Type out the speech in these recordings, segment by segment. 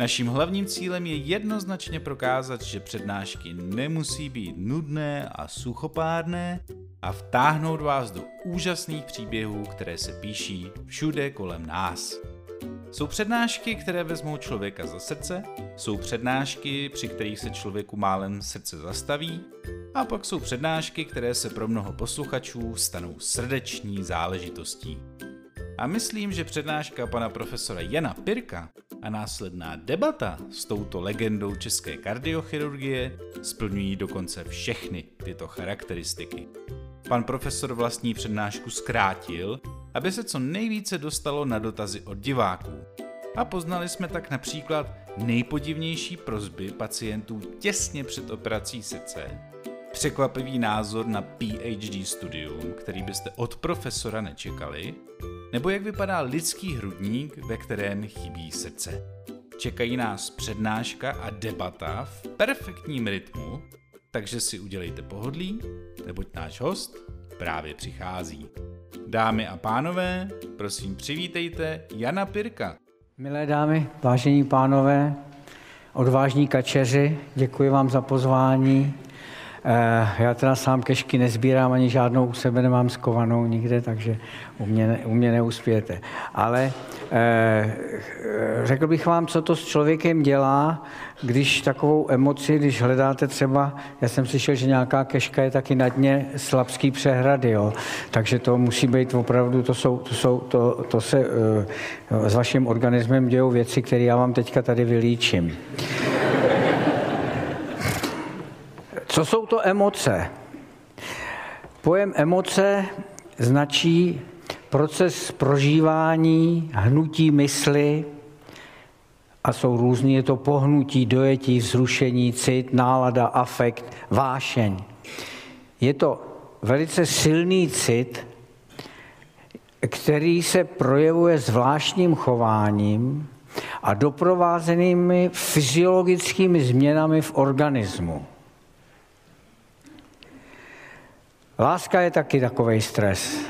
Naším hlavním cílem je jednoznačně prokázat, že přednášky nemusí být nudné a suchopárné a vtáhnout vás do úžasných příběhů, které se píší všude kolem nás. Jsou přednášky, které vezmou člověka za srdce, jsou přednášky, při kterých se člověku málem srdce zastaví, a pak jsou přednášky, které se pro mnoho posluchačů stanou srdeční záležitostí. A myslím, že přednáška pana profesora Jana Pirka a následná debata s touto legendou české kardiochirurgie splňují dokonce všechny tyto charakteristiky. Pan profesor vlastní přednášku zkrátil, aby se co nejvíce dostalo na dotazy od diváků. A poznali jsme tak například nejpodivnější prozby pacientů těsně před operací srdce, překvapivý názor na PhD studium, který byste od profesora nečekali, nebo jak vypadá lidský hrudník, ve kterém chybí srdce. Čekají nás přednáška a debata v perfektním rytmu, takže si udělejte pohodlí, neboť náš host právě přichází. Dámy a pánové, prosím přivítejte Jana Pirka. Milé dámy, vážení pánové, odvážní kačeři, děkuji vám za pozvání. Eh, já teda sám kešky nezbírám, ani žádnou u sebe nemám skovanou nikde, takže u mě, u mě neuspějete. Ale eh, řekl bych vám, co to s člověkem dělá, když takovou emoci, když hledáte třeba, já jsem slyšel, že nějaká keška je taky na dně slabský přehrady, jo. takže to musí být opravdu, to, jsou, to, jsou, to, to se eh, s vaším organismem dějou věci, které já vám teďka tady vylíčím. Co jsou to emoce? Pojem emoce značí proces prožívání, hnutí mysli a jsou různý, je to pohnutí, dojetí, vzrušení, cit, nálada, afekt, vášeň. Je to velice silný cit, který se projevuje zvláštním chováním a doprovázenými fyziologickými změnami v organismu. Láska je taky takový stres.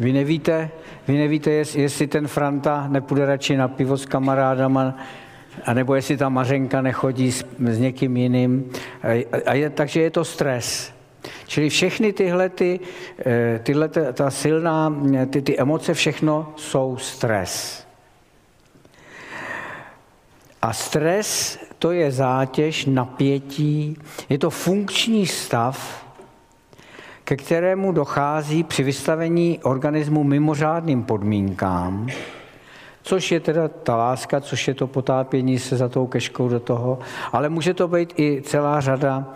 Vy nevíte, vy nevíte, jestli ten Franta nepůjde radši na pivo s kamarádama, anebo jestli ta Mařenka nechodí s, s někým jiným. A je, takže je to stres. Čili všechny tyhle, ty, eh, tyhle ta silná, ty, ty emoce, všechno jsou stres. A stres to je zátěž, napětí, je to funkční stav, ke kterému dochází při vystavení organismu mimořádným podmínkám, což je teda ta láska, což je to potápění se za tou keškou do toho, ale může to být i celá řada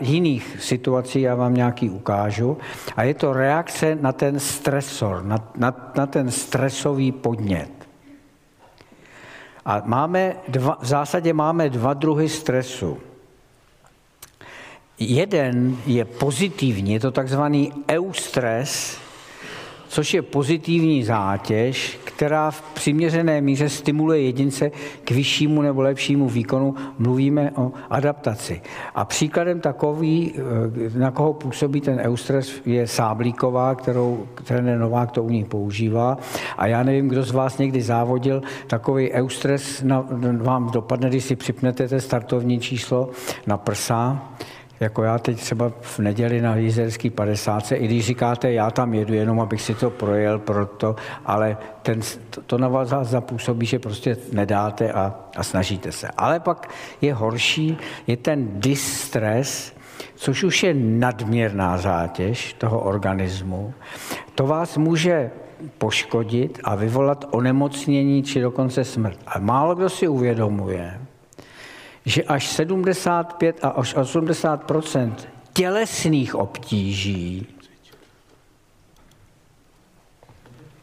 jiných situací, já vám nějaký ukážu. A je to reakce na ten stresor, na, na, na ten stresový podnět. A máme dva, v zásadě máme dva druhy stresu. Jeden je pozitivní, je to takzvaný eustres, což je pozitivní zátěž, která v přiměřené míře stimuluje jedince k vyššímu nebo lepšímu výkonu. Mluvíme o adaptaci. A příkladem takový, eh, na koho působí ten eustres, je Sáblíková, kterou trenér Novák to u ní používá. A já nevím, kdo z vás někdy závodil, takový eustres vám dopadne, když si připnete startovní číslo na prsa jako já teď třeba v neděli na jízerský 50, i když říkáte, já tam jedu jenom, abych si to projel proto, ale ten, to, to na vás zapůsobí, že prostě nedáte a, a snažíte se. Ale pak je horší, je ten distres, což už je nadměrná zátěž toho organismu. To vás může poškodit a vyvolat onemocnění či dokonce smrt. A málo kdo si uvědomuje, že až 75 a až 80% tělesných obtíží,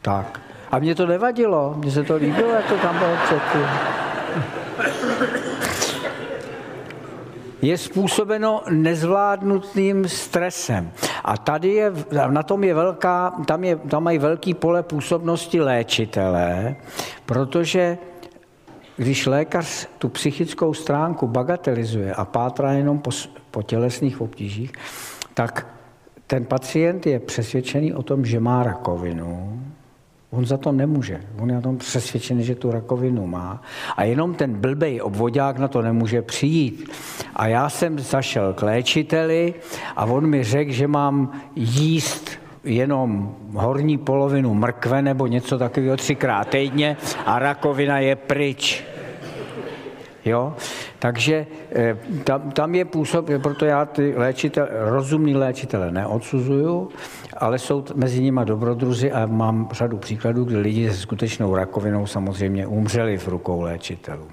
tak. A mě to nevadilo, mně se to líbilo, jak to tam bylo předtím. je způsobeno nezvládnutým stresem. A tady je, na tom je velká, tam, je, tam mají velký pole působnosti léčitelé, protože když lékař tu psychickou stránku bagatelizuje a pátrá jenom po, po tělesných obtížích, tak ten pacient je přesvědčený o tom, že má rakovinu, On za to nemůže. On je na tom přesvědčený, že tu rakovinu má. A jenom ten blbej obvodák na to nemůže přijít. A já jsem zašel k léčiteli a on mi řekl, že mám jíst jenom horní polovinu mrkve nebo něco takového třikrát týdně a rakovina je pryč. Jo? Takže eh, tam, tam je působ, proto já ty léčitel, rozumný léčitele neodsuzuju, ale jsou mezi nimi dobrodruzi a mám řadu příkladů, kdy lidi se skutečnou rakovinou samozřejmě umřeli v rukou léčitelů.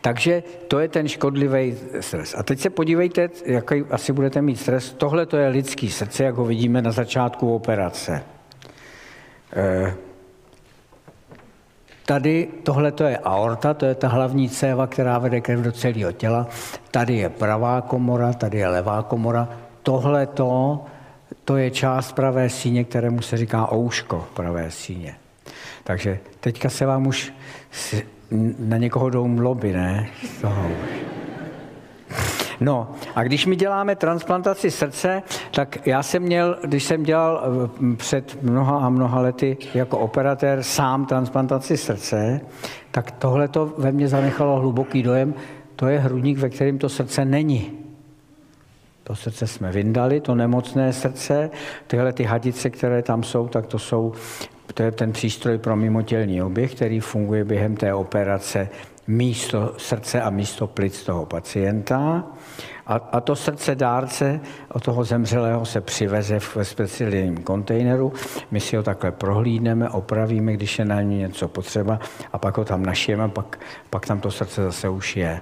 Takže to je ten škodlivý stres. A teď se podívejte, jaký asi budete mít stres. Tohle to je lidský srdce, jak ho vidíme na začátku operace. Eh, Tady tohle to je aorta, to je ta hlavní céva, která vede krev do celého těla. Tady je pravá komora, tady je levá komora. Tohle to, je část pravé síně, kterému se říká ouško pravé síně. Takže teďka se vám už na někoho jdou mloby, ne? Z toho. No a když my děláme transplantaci srdce, tak já jsem měl, když jsem dělal eh, před mnoha a mnoha lety jako operatér sám transplantaci srdce, tak tohle to ve mně zanechalo hluboký dojem, to je hrudník, ve kterém to srdce není. To srdce jsme vyndali, to nemocné srdce, tyhle ty hadice, které tam jsou, tak to jsou to je ten přístroj pro mimotělní oběh, který funguje během té operace místo srdce a místo plic toho pacienta. A, a to srdce dárce od toho zemřelého se přiveze ve speciálním kontejneru. My si ho takhle prohlídneme, opravíme, když je na ní něco potřeba a pak ho tam našijeme, pak, pak tam to srdce zase už je.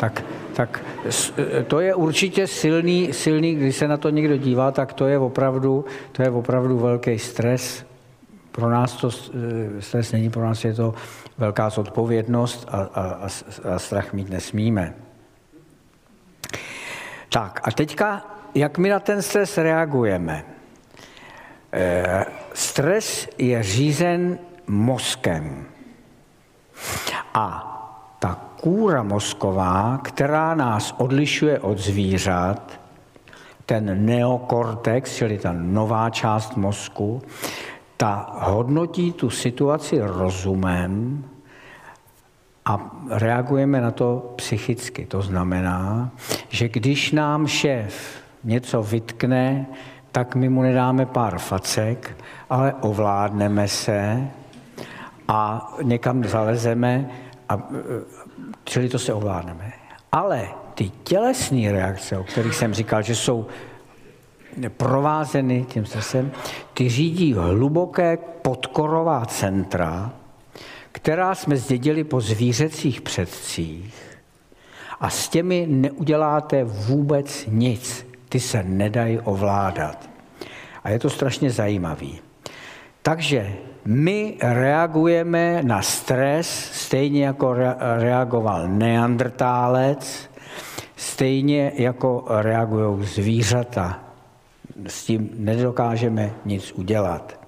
Tak, tak to je určitě silný, silný, když se na to někdo dívá, tak to je opravdu, to je opravdu velký stres. Pro nás to eh, stres není, pro nás je to velká zodpovědnost a, a, a strach mít nesmíme. Tak a teďka, jak my na ten stres reagujeme? E, stres je řízen mozkem. A ta kůra mozková, která nás odlišuje od zvířat, ten neokortex, čili ta nová část mozku, ta hodnotí tu situaci rozumem a reagujeme na to psychicky. To znamená, že když nám šéf něco vytkne, tak my mu nedáme pár facek, ale ovládneme se a někam zalezeme, a, čili to se ovládneme. Ale ty tělesné reakce, o kterých jsem říkal, že jsou provázeny tím stresem, ty řídí hluboké podkorová centra, která jsme zdědili po zvířecích předcích a s těmi neuděláte vůbec nic. Ty se nedají ovládat. A je to strašně zajímavý. Takže my reagujeme na stres stejně jako reagoval neandrtálec, stejně jako reagují zvířata s tím nedokážeme nic udělat.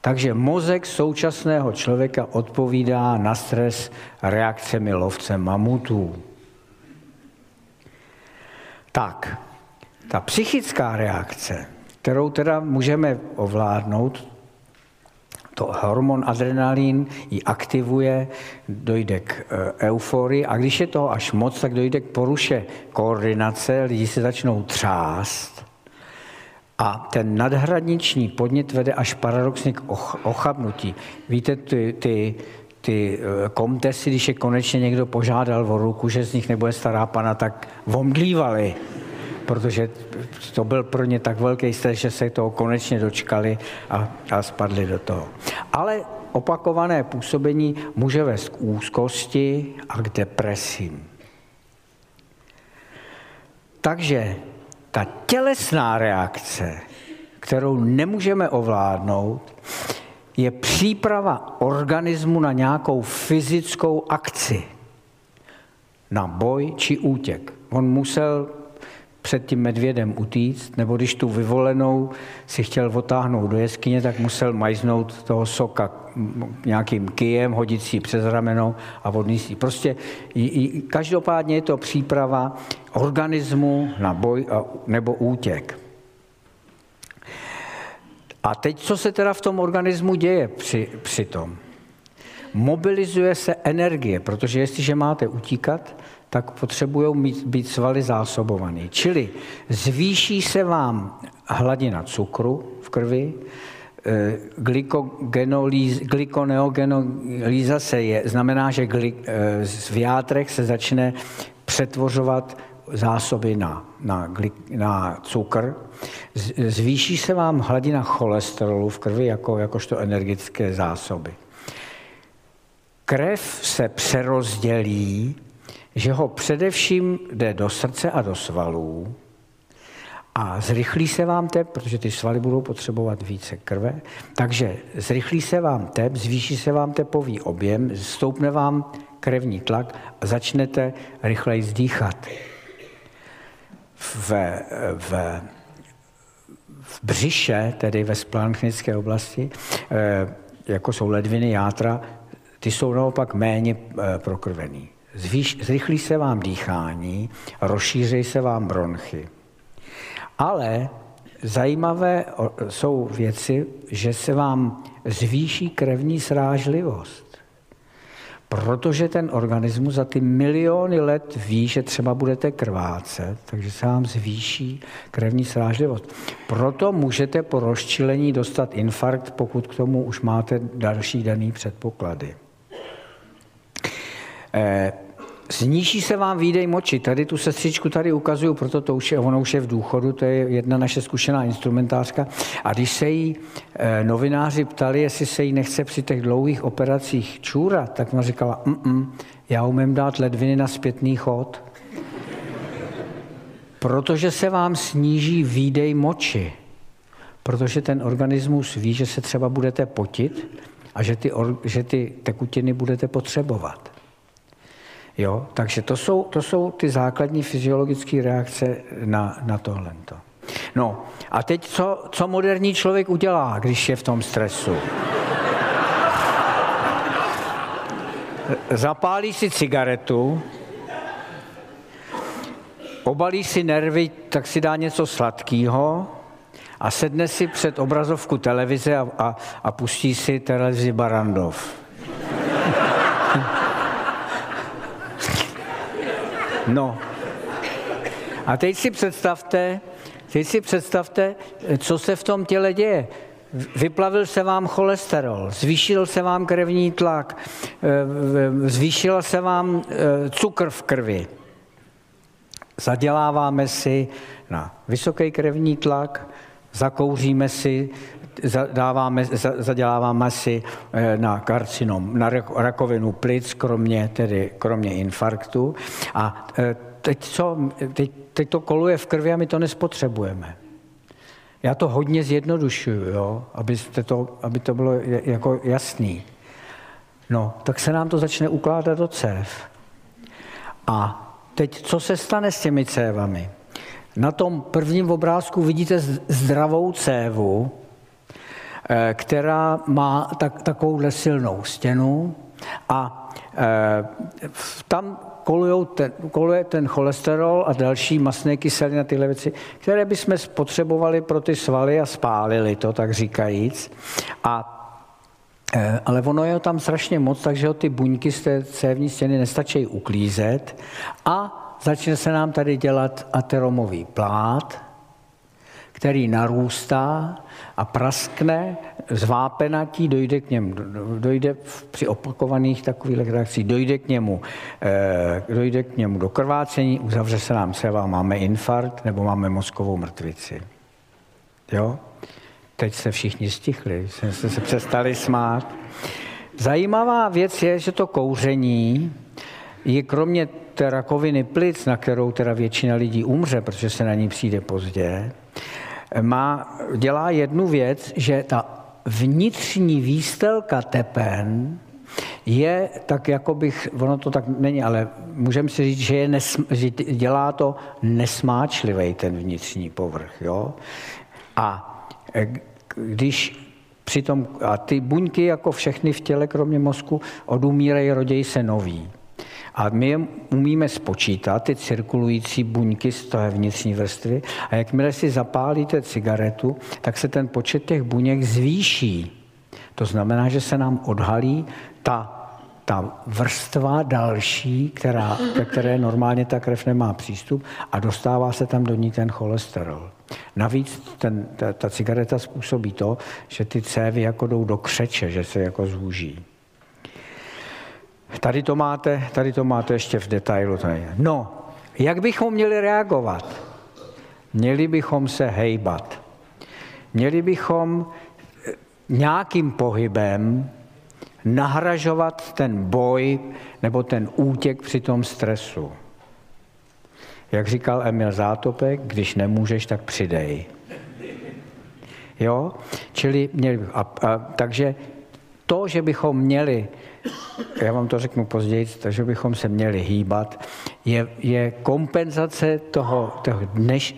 Takže mozek současného člověka odpovídá na stres reakcemi lovce mamutů. Tak, ta psychická reakce, kterou teda můžeme ovládnout, to hormon adrenalin ji aktivuje, dojde k e, euforii a když je toho až moc, tak dojde k poruše koordinace, lidi se začnou třást a ten nadhraniční podnět vede až paradoxně k ochabnutí. Víte, ty, ty, ty eh, komtesy, když je konečně někdo požádal o ruku, že z nich nebude stará pana, tak vomdlívali, protože to byl pro ně tak velký stres, že se toho konečně dočkali a, a spadli do toho. Ale opakované působení může vést k úzkosti a k depresím. Takže ta tělesná reakce, kterou nemůžeme ovládnout, je příprava organismu na nějakou fyzickou akci. na boj či útěk. On musel před tím medvědem utíct, nebo když tu vyvolenou si chtěl otáhnout do jeskyně, tak musel majznout toho soka nějakým kyjem, hodit si přes rameno a odníst Prostě každopádně je to příprava organismu na boj a, nebo útěk. A teď, co se teda v tom organismu děje při, při tom? Mobilizuje se energie, protože jestliže máte utíkat, tak potřebují být svaly zásobovaný. Čili zvýší se vám hladina cukru v krvi, eh, glikoneogenolíza se je, znamená, že eh, v játrech se začne přetvořovat zásoby na, na, na cukr, zvýší se vám hladina cholesterolu v krvi jako, jakožto energetické zásoby. Krev se přerozdělí že ho především jde do srdce a do svalů a zrychlí se vám tep, protože ty svaly budou potřebovat více krve, takže zrychlí se vám tep, zvýší se vám tepový objem, stoupne vám krevní tlak a začnete rychleji zdýchat. V, v, v břiše, tedy ve splanchnické oblasti, eh, jako jsou ledviny, játra, ty jsou naopak méně eh, prokrvený. Zvýš, zrychlí se vám dýchání, rozšíří se vám bronchy. Ale zajímavé jsou věci, že se vám zvýší krevní srážlivost. Protože ten organismus za ty miliony let ví, že třeba budete krvácet, takže se vám zvýší krevní srážlivost. Proto můžete po rozčilení dostat infarkt, pokud k tomu už máte další daný předpoklady. Eh, Zníží se vám výdej moči. Tady tu sestřičku tady ukazuju, proto to už je, ono už je v důchodu, to je jedna naše zkušená instrumentářka. A když se jí e, novináři ptali, jestli se jí nechce při těch dlouhých operacích čůrat, tak ona říkala, Mm-mm, já umím dát ledviny na zpětný chod. Protože se vám sníží výdej moči. Protože ten organismus ví, že se třeba budete potit a že ty, že ty tekutiny budete potřebovat. Jo? Takže to jsou, to jsou ty základní fyziologické reakce na, na tohle. No a teď co, co moderní člověk udělá, když je v tom stresu? Zapálí si cigaretu, obalí si nervy, tak si dá něco sladkého a sedne si před obrazovku televize a, a, a pustí si televizi Barandov. No. A teď si představte, teď si představte, co se v tom těle děje. Vyplavil se vám cholesterol, zvýšil se vám krevní tlak, eh, zvýšil se vám eh, cukr v krvi. Zaděláváme si na vysoký krevní tlak, zakouříme si, dáváme, zaděláváme si eh, na karcinom, na rakovinu plic, kromě, tedy, kromě infarktu. A eh, teď, co, teď, teď to koluje v krvi a my to nespotřebujeme. Já to hodně zjednodušuju, jo, aby, to, aby to bylo jako jasný. No, tak se nám to začne ukládat do cév. A teď, co se stane s těmi cévami? Na tom prvním obrázku vidíte zdravou cévu, která má tak, takovouhle silnou stěnu a eh, tam ten, koluje ten cholesterol a další masné kyseliny a tyhle věci, které bychom spotřebovali pro ty svaly a spálili to, tak říkajíc. A eh, ale ono je tam strašně moc, takže ho ty buňky z té cévní stěny nestačí uklízet a začne se nám tady dělat ateromový plát, který narůstá a praskne, zvápenatí, dojde k němu, dojde při opakovaných takových reakcích, dojde k němu, eh, dojde k němu do krvácení, uzavře se nám seva, máme infarkt nebo máme mozkovou mrtvici. Jo? Teď se všichni stichli, jste se přestali smát. Zajímavá věc je, že to kouření je kromě té rakoviny plic, na kterou teda většina lidí umře, protože se na ní přijde pozdě, má, dělá jednu věc, že ta vnitřní výstelka tepen je tak, jako bych, ono to tak není, ale můžeme si říct, že, je nesm, že dělá to nesmáčlivý ten vnitřní povrch. Jo? A e, když přitom, a ty buňky, jako všechny v těle, kromě mozku, odumírají, rodějí se noví. A my je umíme spočítat, ty cirkulující buňky z té vnitřní vrstvy, a jakmile si zapálíte cigaretu, tak se ten počet těch buněk zvýší. To znamená, že se nám odhalí ta ta vrstva další, která, ke které normálně ta krev nemá přístup a dostává se tam do ní ten cholesterol. Navíc ten, ta, ta cigareta způsobí to, že ty cévy jako jdou do křeče, že se jako zúží. Tady to máte, tady to máte ještě v detailu. No, jak bychom měli reagovat? Měli bychom se hejbat. Měli bychom eh, nějakým pohybem nahražovat ten boj nebo ten útěk při tom stresu. Jak říkal Emil Zátopek, když nemůžeš, tak přidej. Jo? Čili měli, a, a, takže to, že bychom měli, já vám to řeknu později, takže bychom se měli hýbat, je, je kompenzace toho, toho dneš,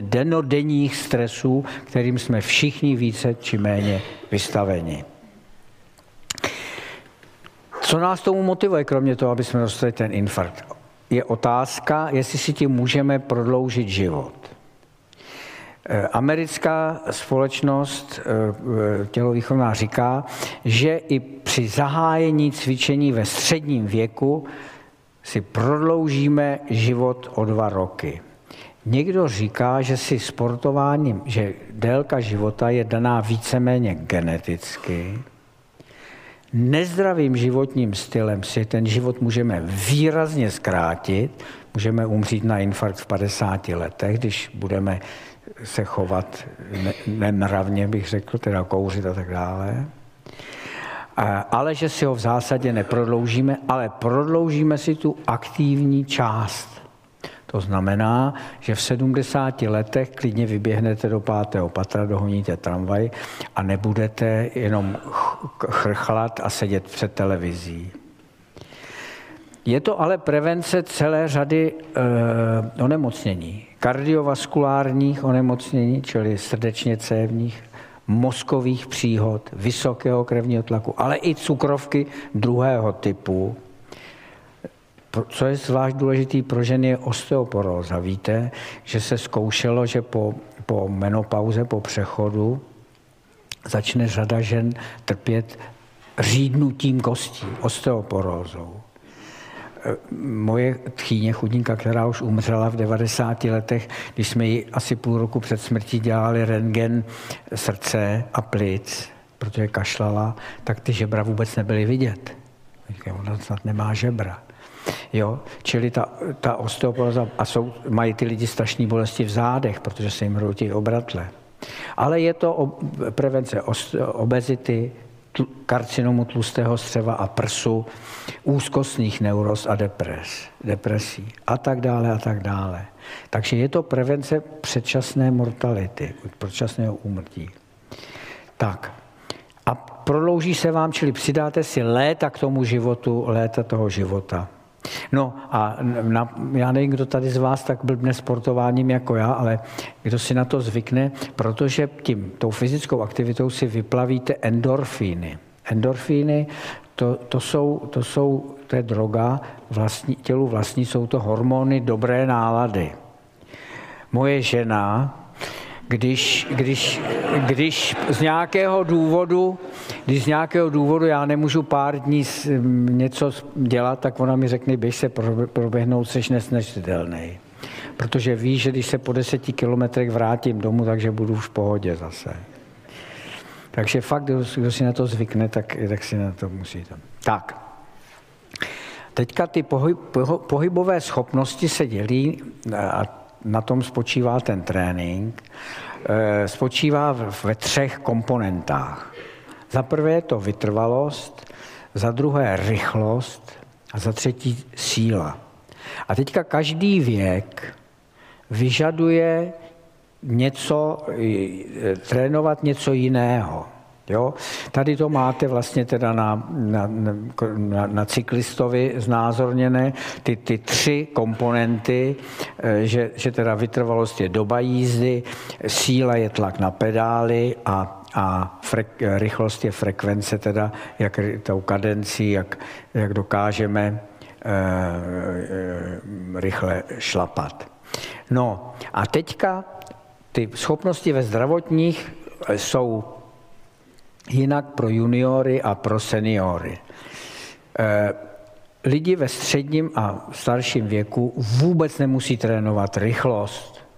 denodenních stresů, kterým jsme všichni více či méně vystaveni. Co nás tomu motivuje, kromě toho, aby jsme dostali ten infarkt? Je otázka, jestli si tím můžeme prodloužit život. Eh, americká společnost eh, tělovýchovná říká, že i při zahájení cvičení ve středním věku si prodloužíme život o dva roky. Někdo říká, že si sportováním, že délka života je daná víceméně geneticky, nezdravým životním stylem si ten život můžeme výrazně zkrátit, můžeme umřít na infarkt v 50 letech, když budeme se chovat nemravně, bych řekl, teda kouřit a tak dále. Ale že si ho v zásadě neprodloužíme, ale prodloužíme si tu aktivní část. To znamená, že v 70 letech klidně vyběhnete do pátého patra, dohoníte tramvaj a nebudete jenom chrchlat a sedět před televizí. Je to ale prevence celé řady e, onemocnění. Kardiovaskulárních onemocnění, čili srdečně cévních, mozkových příhod, vysokého krevního tlaku, ale i cukrovky druhého typu, co je zvlášť důležitý pro ženy, je osteoporóza. Víte, že se zkoušelo, že po, po menopauze, po přechodu, začne řada žen trpět řídnutím kostí, osteoporózou. Moje tchýně chudinka, která už umřela v 90 letech, když jsme ji asi půl roku před smrtí dělali rentgen srdce a plic, protože kašlala, tak ty žebra vůbec nebyly vidět. Ona snad nemá žebra. Jo? Čili ta, ta osteoporóza, a jsou, mají ty lidi strašné bolesti v zádech, protože se jim hroutí obratle. Ale je to prevence obezity, karcinomu tlustého střeva a prsu, úzkostných neuroz a depres, depresí a tak dále a tak dále. Takže je to prevence předčasné mortality, předčasného úmrtí. Tak, a prodlouží se vám, čili přidáte si léta k tomu životu, léta toho života. No a na, já nevím, kdo tady z vás tak blbne sportováním jako já, ale kdo si na to zvykne, protože tím, tou fyzickou aktivitou si vyplavíte endorfíny. Endorfíny, to, to, jsou, to jsou, to je droga, vlastní, tělu vlastní, jsou to hormony dobré nálady. Moje žena, když, když, když z nějakého důvodu, když z nějakého důvodu já nemůžu pár dní něco dělat, tak ona mi řekne, běž se proběhnout, seš nesnesitelný. Protože ví, že když se po deseti kilometrech vrátím domů, takže budu už v pohodě zase. Takže fakt, kdo, kdo si na to zvykne, tak, tak si na to musí. Tak. Teďka ty pohyb, pohybové schopnosti se dělí, a na tom spočívá ten trénink, eh, spočívá ve třech komponentách. Za prvé je to vytrvalost, za druhé rychlost a za třetí síla. A teďka každý věk vyžaduje něco, eh, trénovat něco jiného. Jo? Tady to máte vlastně teda na, na, na, na cyklistovi znázorněné, ty, ty tři komponenty, eh, že, že teda vytrvalost je doba jízdy, síla je tlak na pedály a, a frek, rychlost je frekvence, teda jak tou kadencí, jak, jak dokážeme e, e, rychle šlapat. No a teďka ty schopnosti ve zdravotních jsou jinak pro juniory a pro seniory. Eh, lidi ve středním a starším věku vůbec nemusí trénovat rychlost.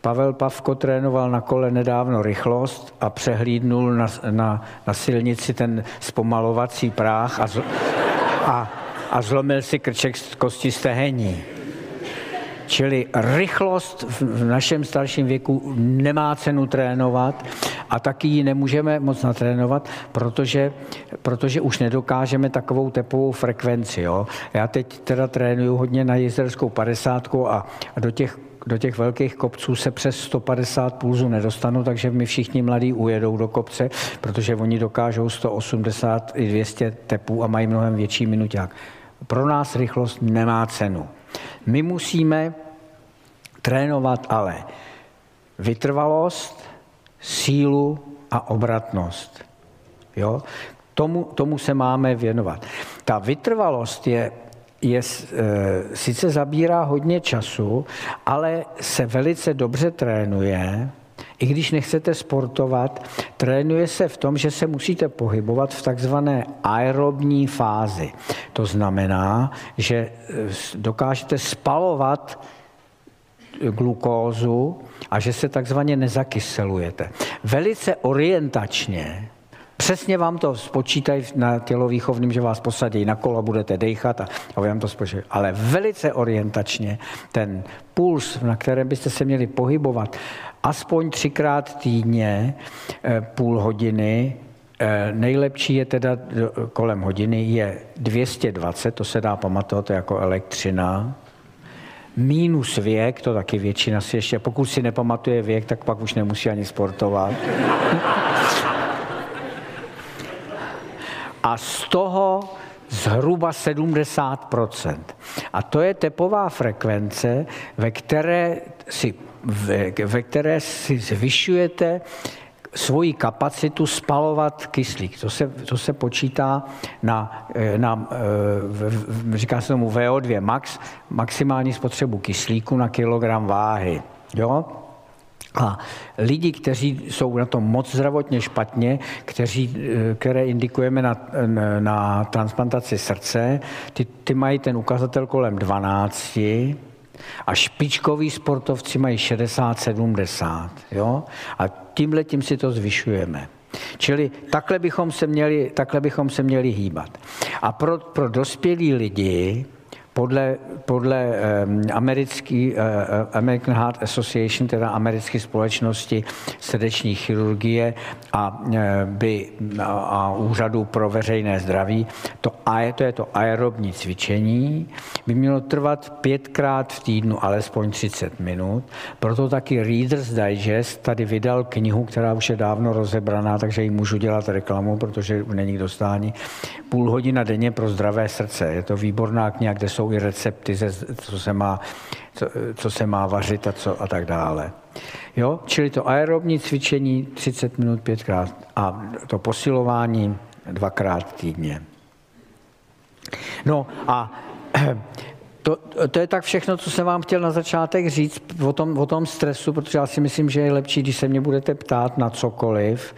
Pavel Pavko trénoval na kole nedávno rychlost a přehlídnul na, na, na silnici ten zpomalovací práh a, a, a zlomil si krček z kosti stehení. Čili rychlost v našem starším věku nemá cenu trénovat a taky ji nemůžeme moc natrénovat, protože, protože už nedokážeme takovou tepovou frekvenci. Jo? Já teď teda trénuju hodně na jezderskou 50 a do těch do těch velkých kopců se přes 150 pulzů nedostanu, takže mi všichni mladí ujedou do kopce, protože oni dokážou 180 i 200 tepů a mají mnohem větší minuták. Pro nás rychlost nemá cenu. My musíme trénovat ale vytrvalost, sílu a obratnost. Jo? Tomu, tomu se máme věnovat. Ta vytrvalost je, je, e, sice zabírá hodně času, ale se velice dobře trénuje. I když nechcete sportovat, trénuje se v tom, že se musíte pohybovat v takzvané aerobní fázi. To znamená, že e, dokážete spalovat glukózu a že se takzvaně nezakyselujete. Velice orientačně, Přesně vám to spočítají na tělovýchovným, že vás posadí na kolo, budete dechat a, a vám to spočítají. Ale velice orientačně ten puls, na kterém byste se měli pohybovat, aspoň třikrát týdně, eh, půl hodiny, eh, Nejlepší je teda kolem hodiny, je 220, to se dá pamatovat to jako elektřina, Mínus věk, to taky většina si ještě, pokud si nepamatuje věk, tak pak už nemusí ani sportovat. A z toho zhruba 70% A to je tepová frekvence, ve které si, ve, ve které si zvyšujete svoji kapacitu spalovat kyslík. To se, to se počítá na, eh, na eh, říká se tomu VO2 max, maximální spotřebu kyslíku na kilogram váhy. Jo? A lidi, kteří jsou na tom moc zdravotně špatně, kteří, eh, které indikujeme na, na transplantaci srdce, ty, ty mají ten ukazatel kolem 12, a špičkoví sportovci mají 60-70. Jo? A tímhle tím si to zvyšujeme. Čili takhle bychom se měli, takhle bychom se měli hýbat. A pro, pro dospělí lidi podle, podle americký, uh, American Heart Association, teda americké společnosti srdeční chirurgie a, uh, by, a, úřadu pro veřejné zdraví, to, a, to je to aerobní cvičení, by mělo trvat pětkrát v týdnu alespoň 30 minut. Proto taky Reader's Digest tady vydal knihu, která už je dávno rozebraná, takže ji můžu dělat reklamu, protože není k dostání. Půl hodina denně pro zdravé srdce. Je to výborná kniha, kde jsou i recepty, co se má, co, co se má vařit a, co, a tak dále. Jo? Čili to aerobní cvičení 30 minut pětkrát a to posilování dvakrát týdně. No a to, to je tak všechno, co jsem vám chtěl na začátek říct o tom, o tom stresu, protože já si myslím, že je lepší, když se mě budete ptát na cokoliv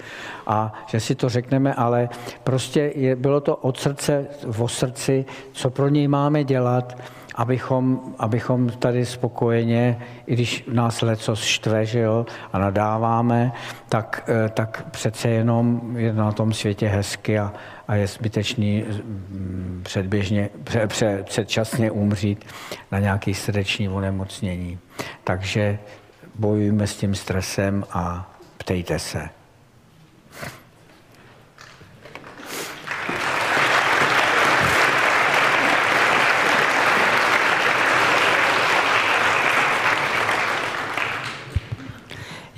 a že si to řekneme, ale prostě je, bylo to od srdce, o srdci, co pro něj máme dělat, abychom, abychom tady spokojeně, i když nás leco štve, že jo, a nadáváme, tak, eh, tak přece jenom je na tom světě hezky a, a je zbytečný mm, předběžně, před, předčasně umřít na nějaké srdeční onemocnění. Takže bojujeme s tím stresem a ptejte se.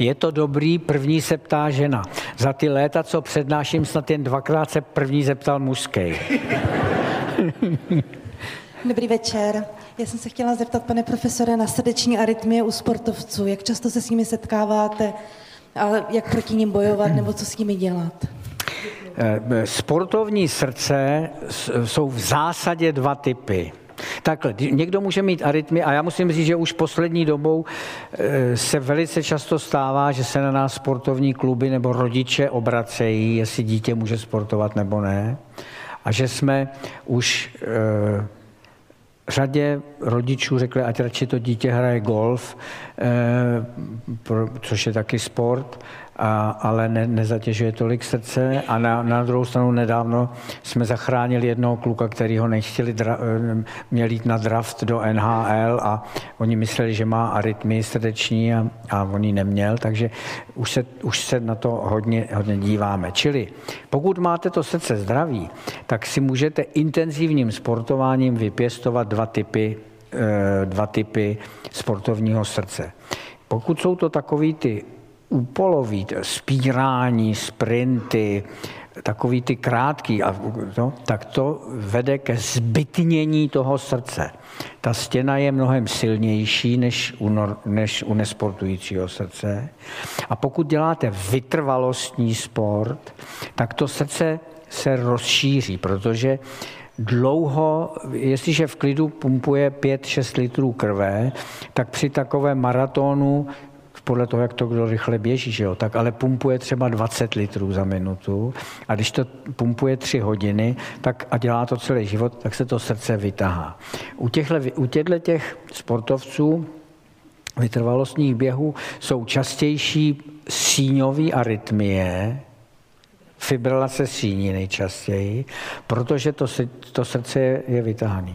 Je to dobrý, první se ptá žena. Za ty léta, co přednáším, snad jen dvakrát se první zeptal mužský. Dobrý večer. Já jsem se chtěla zeptat, pane profesore, na srdeční arytmie u sportovců. Jak často se s nimi setkáváte a jak proti ním bojovat nebo co s nimi dělat? Eh, sportovní srdce jsou v zásadě dva typy. Takhle, někdo může mít arytmy a já musím říct, že už poslední dobou eh, se velice často stává, že se na nás sportovní kluby nebo rodiče obracejí, jestli dítě může sportovat nebo ne. A že jsme už eh, řadě rodičů řekli, ať radši to dítě hraje golf, což je taky sport, a, ale ne, nezatěžuje tolik srdce. A na, na druhou stranu nedávno jsme zachránili jednoho kluka, který ho nechtěli, dra, eh, měl jít na draft do NHL a oni mysleli, že má arytmii srdeční a, a on ji neměl, takže už se, už se na to hodně, hodně díváme. Čili pokud máte to srdce zdraví, tak si můžete intenzivním sportováním vypěstovat dva typy, eh, dva typy sportovního srdce. Pokud jsou to takový ty úpolový, spírání, sprinty, takový ty krátký, a, no, tak to vede ke zbytnění toho srdce. Ta stěna je mnohem silnější než u, nor, než u nesportujícího srdce. A pokud děláte vytrvalostní sport, tak to srdce se rozšíří, protože dlouho, jestliže v klidu pumpuje 5-6 litrů krve, tak při takovém maratonu podle toho, jak to kdo rychle běží, že jo, tak ale pumpuje třeba 20 litrů za minutu. A když to pumpuje 3 hodiny tak a dělá to celý život, tak se to srdce vytahá. U těchto, u těch sportovců vytrvalostních běhů jsou častější síňové arytmie, fibrilace síní nejčastěji, protože to, to srdce je vytáhané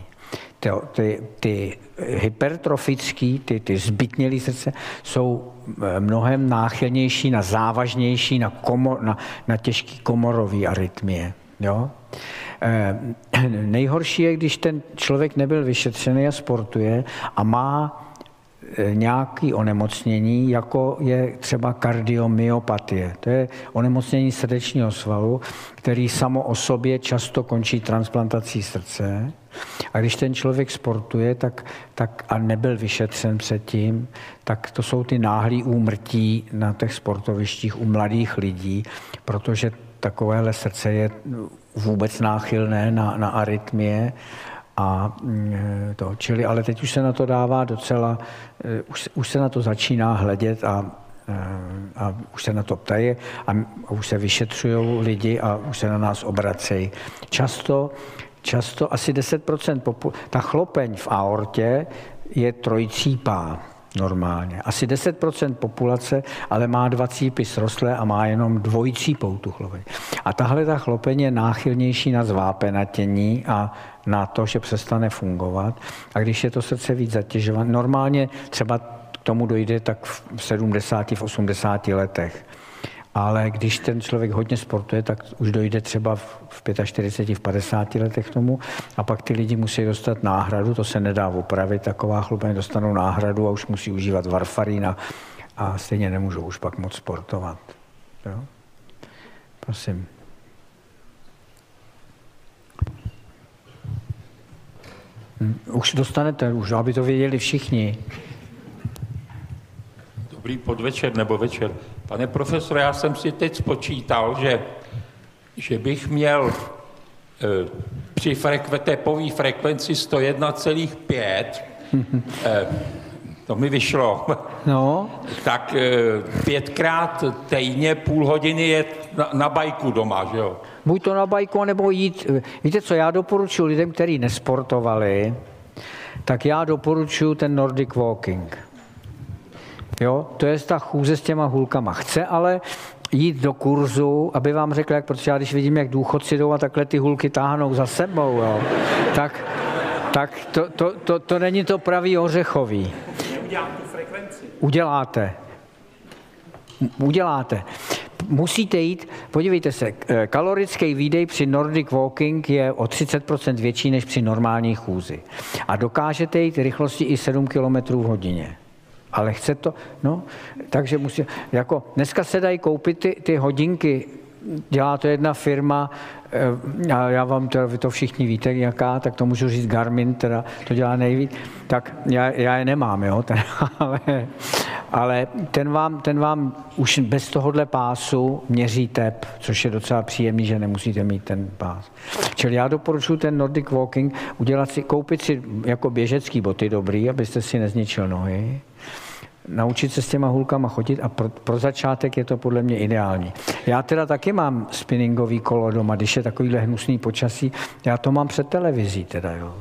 ty, ty, ty hypertrofické, ty, ty zbytnělé srdce jsou eh, mnohem náchylnější na závažnější, na, komor, na, na těžký komorový arytmie. Jo? E, nejhorší je, když ten člověk nebyl vyšetřený a sportuje a má nějaké onemocnění, jako je třeba kardiomyopatie. To je onemocnění srdečního svalu, který samo o sobě často končí transplantací srdce. A když ten člověk sportuje tak, tak a nebyl vyšetřen předtím, tak to jsou ty náhlý úmrtí na těch sportovištích u mladých lidí, protože takovéhle srdce je vůbec náchylné na, na arytmie a mm, to, čili, ale teď už se na to dává docela, eh, už, už se na to začíná hledět a eh, a už se na to ptají a už se vyšetřují lidi a už se na nás obracejí. Často často asi 10%, popu- ta chlopeň v aortě je trojcípá normálně. Asi 10% populace ale má dva cípy srostlé a má jenom dvojcípou tu chlopeň. A tahle ta chlopeň je náchylnější na zvápenatění a na to, že přestane fungovat. A když je to srdce víc zatěžované, normálně třeba k tomu dojde tak v 70, v 80 letech ale když ten člověk hodně sportuje, tak už dojde třeba v 45, v 50 letech tomu a pak ty lidi musí dostat náhradu, to se nedá opravit, taková chlupeň dostanou náhradu a už musí užívat varfarín a, a stejně nemůžou už pak moc sportovat. Jo? Prosím. Hm, už dostanete, už aby to věděli všichni. Dobrý podvečer nebo večer. Pane profesore, já jsem si teď spočítal, že, že bych měl e, při frekve, tepové frekvenci 101,5, e, to mi vyšlo, no. tak e, pětkrát týdně půl hodiny je na, na bajku doma, že jo? Buď to na bajku, nebo jít. Víte co, já doporučuji lidem, kteří nesportovali, tak já doporučuji ten Nordic Walking. Jo? To je ta chůze s těma hůlkama. Chce ale jít do kurzu, aby vám řekl, jak, protože já když vidím, jak důchodci jdou a takhle ty hůlky táhnou za sebou, jo, tak, tak to, to, to, to není to pravý ořechový. Uděláte. Uděláte. Musíte jít, podívejte se, eh, kalorický výdej při Nordic Walking je o 30% větší než při normální chůzi. A dokážete jít rychlosti i 7 km v hodině ale chce to, no, takže musí, jako dneska se dají koupit ty, ty hodinky, dělá to jedna firma, eh, a já vám to, vy to všichni víte, jaká, tak to můžu říct Garmin, teda to dělá nejvíc, tak já, já je nemám, jo, ten, ale, ale ten vám, ten vám už bez tohohle pásu měří tep, což je docela příjemný, že nemusíte mít ten pás. Čili já doporučuji ten Nordic Walking, udělat si, koupit si jako běžecký boty dobrý, abyste si nezničil nohy, naučit se s těma hulkama chodit a pro, pro začátek je to podle mě ideální. Já teda taky mám spinningový kolo doma, když je takovýhle hnusný počasí, já to mám před televizí teda, jo.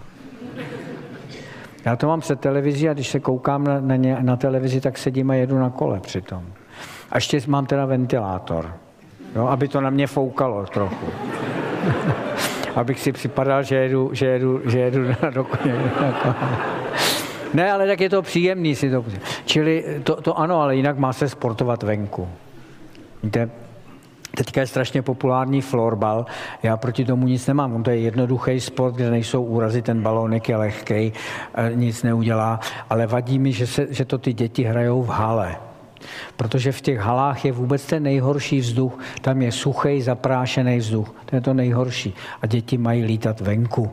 Já to mám před televizí a když se koukám na, na, ně, na televizi, tak sedím a jedu na kole přitom. A ještě mám teda ventilátor, jo, aby to na mě foukalo trochu. Abych si připadal, že jedu, že jedu, že jedu na dokoně. Ne, ale tak je to příjemný si to. Čili to, to ano, ale jinak má se sportovat venku. Víte, Teďka je strašně populární florbal. Já proti tomu nic nemám. On to je jednoduchý sport, kde nejsou úrazy, ten balónek je lehký, nic neudělá. Ale vadí mi, že, se, že to ty děti hrajou v hale. Protože v těch halách je vůbec ten nejhorší vzduch. Tam je suchý, zaprášený vzduch. To je to nejhorší. A děti mají lítat venku.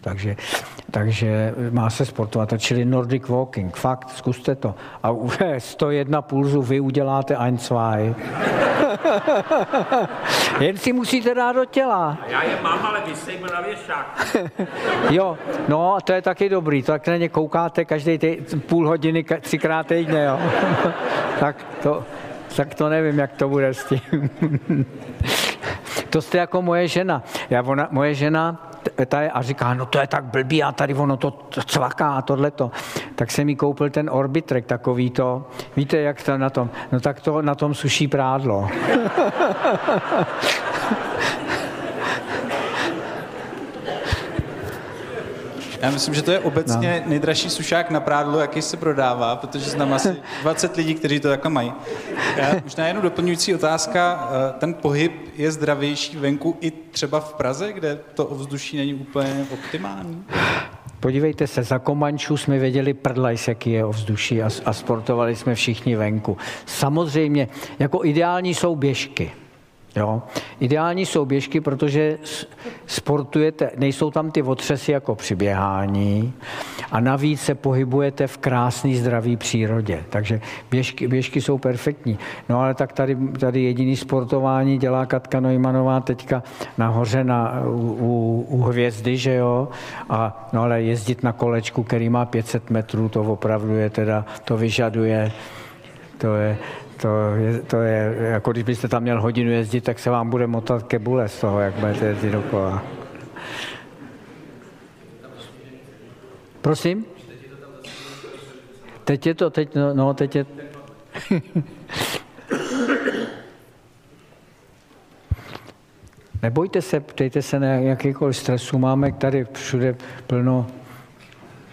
Takže, takže má se sportovat, čili Nordic Walking, fakt, zkuste to. A 101 pulzu vy uděláte ein, zwei. Jen si musíte dát do těla. Já je mám, ale vysejme na věšák. jo, no, to je taky dobrý. Tak na ně koukáte každý půl hodiny, třikrát týdně, jo. tak to, tak to nevím, jak to bude s tím. to jste jako moje žena. Já, ona, moje žena ta je, a říká, no to je tak blbý a tady ono to cvaká a tohleto. Tak jsem mi koupil ten Orbitrek takový to, víte, jak to na tom, no tak to na tom suší prádlo. Já myslím, že to je obecně no. nejdražší sušák na prádlo, jaký se prodává, protože znám asi 20 lidí, kteří to takhle mají. Já, možná jenom doplňující otázka, eh, ten pohyb je zdravější venku i třeba v Praze, kde to ovzduší není úplně optimální? Podívejte se, za Komančů jsme věděli prdlajs, jaký je ovzduší a, a sportovali jsme všichni venku. Samozřejmě, jako ideální jsou běžky. Jo. Ideální jsou běžky, protože sportujete, nejsou tam ty otřesy jako při běhání a navíc se pohybujete v krásné zdravé přírodě. Takže běžky, běžky jsou perfektní. No ale tak tady, tady jediný sportování dělá Katka Neumannová teďka nahoře na, u, u hvězdy, že jo? A, no ale jezdit na kolečku, který má 500 metrů, to opravdu je teda, to vyžaduje to je, to je, to je, jako když byste tam měl hodinu jezdit, tak se vám bude motat kebule z toho, jak budete jezdit dokola. Prosím? Teď je to, teď, no, no teď je... Nebojte se, ptejte se na jakýkoliv stresu, máme tady všude plno,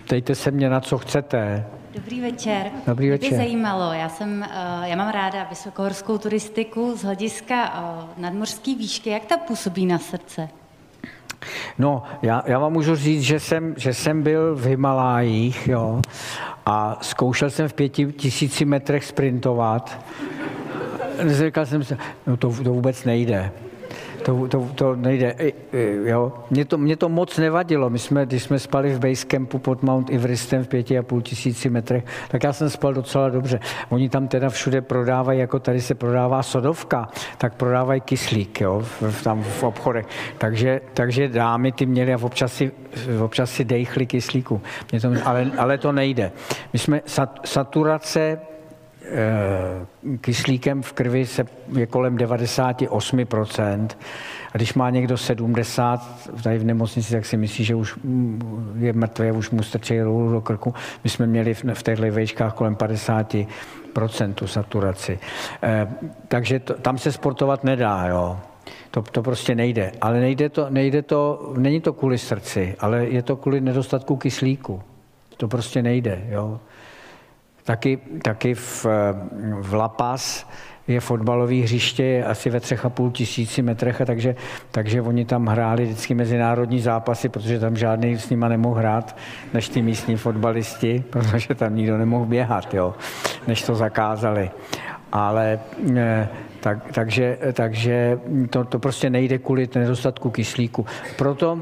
ptejte se mě na co chcete. Dobrý večer. Dobrý večer. Mě by zajímalo, já, jsem, eh, já mám ráda vysokohorskou turistiku z hlediska eh, nadmořské výšky. Jak ta působí na srdce? No, já, já vám můžu říct, že jsem, že jsem byl v Himalájích, jo, a zkoušel jsem v pěti tisíci metrech sprintovat. Říkal jsem si, no to, to vůbec nejde to, to, to nejde. Jo. Mě, to, mě to moc nevadilo. My jsme, když jsme spali v Basecampu pod Mount Everestem v pěti a půl tisíci metrech, tak já jsem spal docela dobře. Oni tam teda všude prodávají, jako tady se prodává sodovka, tak prodávají kyslík jo, v, tam v obchodech. Takže, takže dámy ty měly a občas si, občas si dejchli kyslíku. Mě to, ale, ale to nejde. My jsme sat, saturace kyslíkem v krvi se je kolem 98%. A když má někdo 70 tady v nemocnici, tak si myslí, že už je mrtvý, už mu strčí růl do krku. My jsme měli v těchto vejškách kolem 50 tu saturaci. Eh, takže to, tam se sportovat nedá, jo. To, to prostě nejde. Ale nejde to, nejde to, není to kvůli srdci, ale je to kvůli nedostatku kyslíku. To prostě nejde, jo. Taky, taky v, v La Paz je fotbalový hřiště asi ve třech a půl tisíci metrech, a takže, takže oni tam hráli vždycky mezinárodní zápasy, protože tam žádný s nima nemohl hrát, než ty místní fotbalisti, protože tam nikdo nemohl běhat, jo, než to zakázali. Ale eh, tak, takže, takže to, to prostě nejde kvůli nedostatku kyslíku. Proto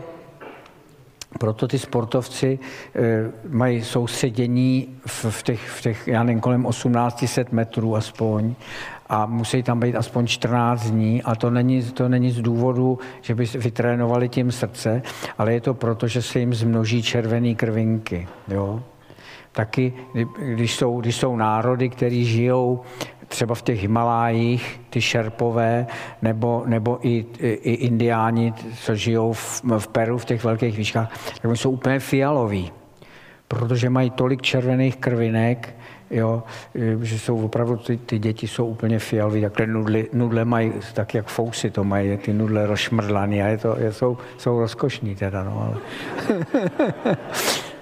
proto ty sportovci e, mají soustředění v, v, těch, v těch, já nevím, kolem 1800 metrů aspoň a musí tam být aspoň 14 dní a to není, to není z důvodu, že by vytrénovali tím srdce, ale je to proto, že se jim zmnoží červené krvinky. Jo? Taky, když jsou, když jsou národy, které žijou třeba v těch Himalájích, ty šerpové, nebo, nebo i, i indiáni, co žijou v, v Peru, v těch velkých výškách, tak oni jsou úplně fialoví, protože mají tolik červených krvinek, jo, že jsou opravdu, ty, ty děti jsou úplně fialové, takhle nudle, nudle mají, tak jak fousy to mají, ty nudle rozšmrdlaný a je to, je, jsou, jsou rozkošní teda, no, ale,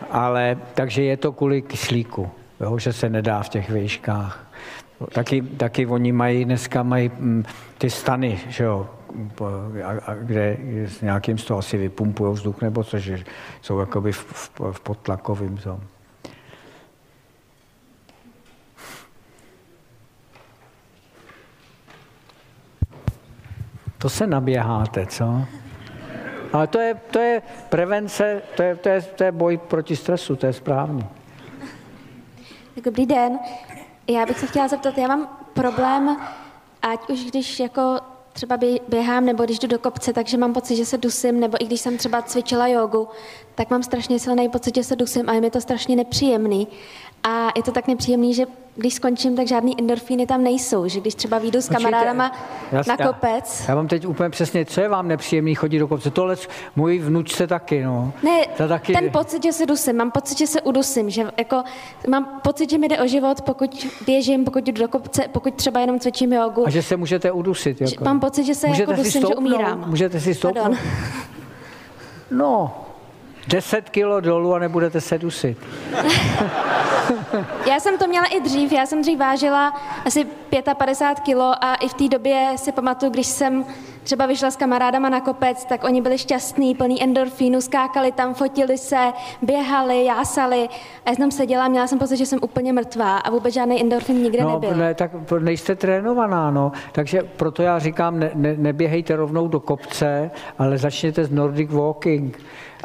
ale takže je to kvůli kyslíku, jo, že se nedá v těch výškách. Taky, taky oni mají, dneska mají mm, ty stany, že jo, a, a kde s nějakým z toho asi vypumpují vzduch nebo co, že jsou jakoby v, v, v podtlakovém tom. To se naběháte, co? Ale to je, to je prevence, to je, to, je, to je boj proti stresu, to je správně. Dobrý den. Já bych se chtěla zeptat, já mám problém, ať už když jako třeba běhám nebo když jdu do kopce, takže mám pocit, že se dusím, nebo i když jsem třeba cvičila jogu, tak mám strašně silný pocit, že se dusím a je mi to strašně nepříjemný. A je to tak nepříjemný, že když skončím, tak žádný endorfíny tam nejsou, že když třeba výjdu s kamarádama já, na kopec. Já, já mám teď úplně přesně, co je vám nepříjemný chodit do kopce? Tohle můj vnučce taky, no. Ne, Ta taky... ten pocit, že se dusím, mám pocit, že se udusím, že jako mám pocit, že mi jde o život, pokud běžím, pokud jdu do kopce, pokud třeba jenom cvičím jogu. A že se můžete udusit, jako. Mám pocit, že se můžete jako dusím, že umírám. Můžete si stoupnout? Pardon. No, 10 kilo dolů a nebudete se dusit. já jsem to měla i dřív, já jsem dřív vážila asi 55 kilo a i v té době si pamatuju, když jsem třeba vyšla s kamarádama na kopec, tak oni byli šťastní, plný endorfínu, skákali tam, fotili se, běhali, jásali. A já jsem seděla měla jsem pocit, že jsem úplně mrtvá a vůbec žádný endorfin nikde no, nebyl. Ne, tak nejste trénovaná, no. Takže proto já říkám, ne, ne, neběhejte rovnou do kopce, ale začněte s Nordic Walking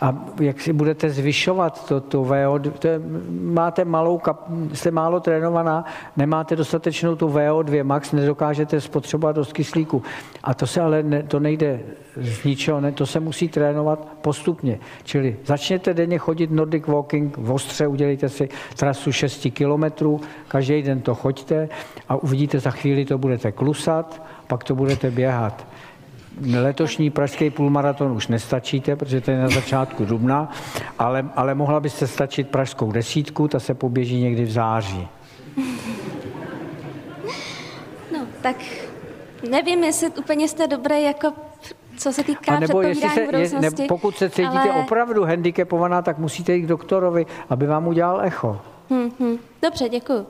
a jak si budete zvyšovat to, to VO2, to je, máte malou, kap, jste málo trénovaná, nemáte dostatečnou tu VO2 max, nedokážete spotřebovat dost kyslíku. A to se ale ne, to nejde z ničeho, ne, to se musí trénovat postupně. Čili začněte denně chodit Nordic Walking, v Ostře udělejte si trasu 6 kilometrů, každý den to choďte a uvidíte, za chvíli to budete klusat, pak to budete běhat letošní pražský půlmaraton už nestačíte, protože to je na začátku dubna, ale, ale mohla byste stačit pražskou desítku, ta se poběží někdy v září. No, tak nevím, jestli úplně jste dobré jako co se týká a nebo jestli se, je, ne, pokud se cítíte ale... opravdu handicapovaná, tak musíte jít k doktorovi, aby vám udělal echo. Hmm, hmm. Dobře, děkuji.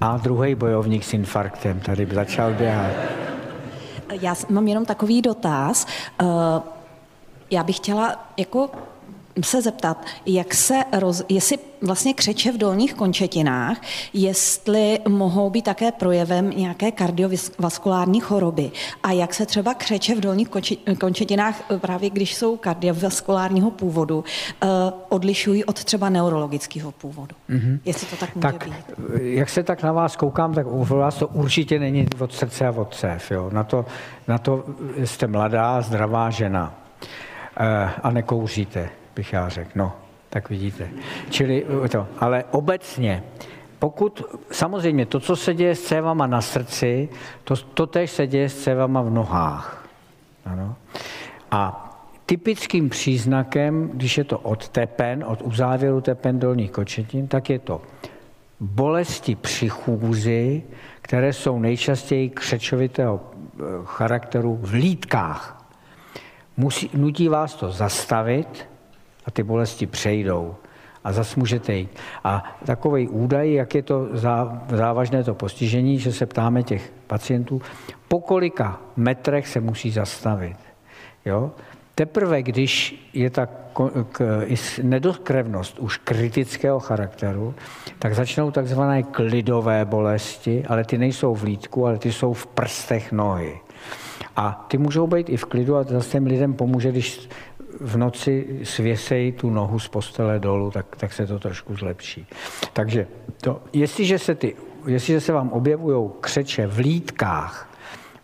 A druhý bojovník s infarktem tady začal běhat. Já mám jenom takový dotaz. Eh, já bych chtěla jako se zeptat, jak se roz, jestli vlastně křeče v dolních končetinách, jestli mohou být také projevem nějaké kardiovaskulární choroby a jak se třeba křeče v dolních končetinách, právě když jsou kardiovaskulárního původu, eh, odlišují od třeba neurologického původu. Mm-hmm. Jestli to tak může tak, být. Jak se tak na vás koukám, tak u vás to určitě není od srdce a od cév. Jo? Na, to, na to jste mladá, zdravá žena a nekouříte řekl. No, tak vidíte. Čili to, ale obecně, pokud, samozřejmě to, co se děje s cévama na srdci, to, to tež se děje s cévama v nohách. Ano. A typickým příznakem, když je to od tepen, od uzávěru tepen dolních kočetin, tak je to bolesti při chůzi, které jsou nejčastěji křečovitého eh, charakteru v lítkách. Musí, nutí vás to zastavit, a ty bolesti přejdou. a zas můžete jít. A takový údaj, jak je to závažné to postižení, že se ptáme těch pacientů, po kolika metrech se musí zastavit. Jo? Teprve, když je ta nedokrevnost už kritického charakteru, tak začnou takzvané klidové bolesti, ale ty nejsou v lítku, ale ty jsou v prstech nohy. A ty můžou být i v klidu a zase těm lidem pomůže, když v noci svěsej tu nohu z postele dolů, tak, tak se to trošku zlepší. Takže to, jestliže, se ty, jestliže se vám objevují křeče v lítkách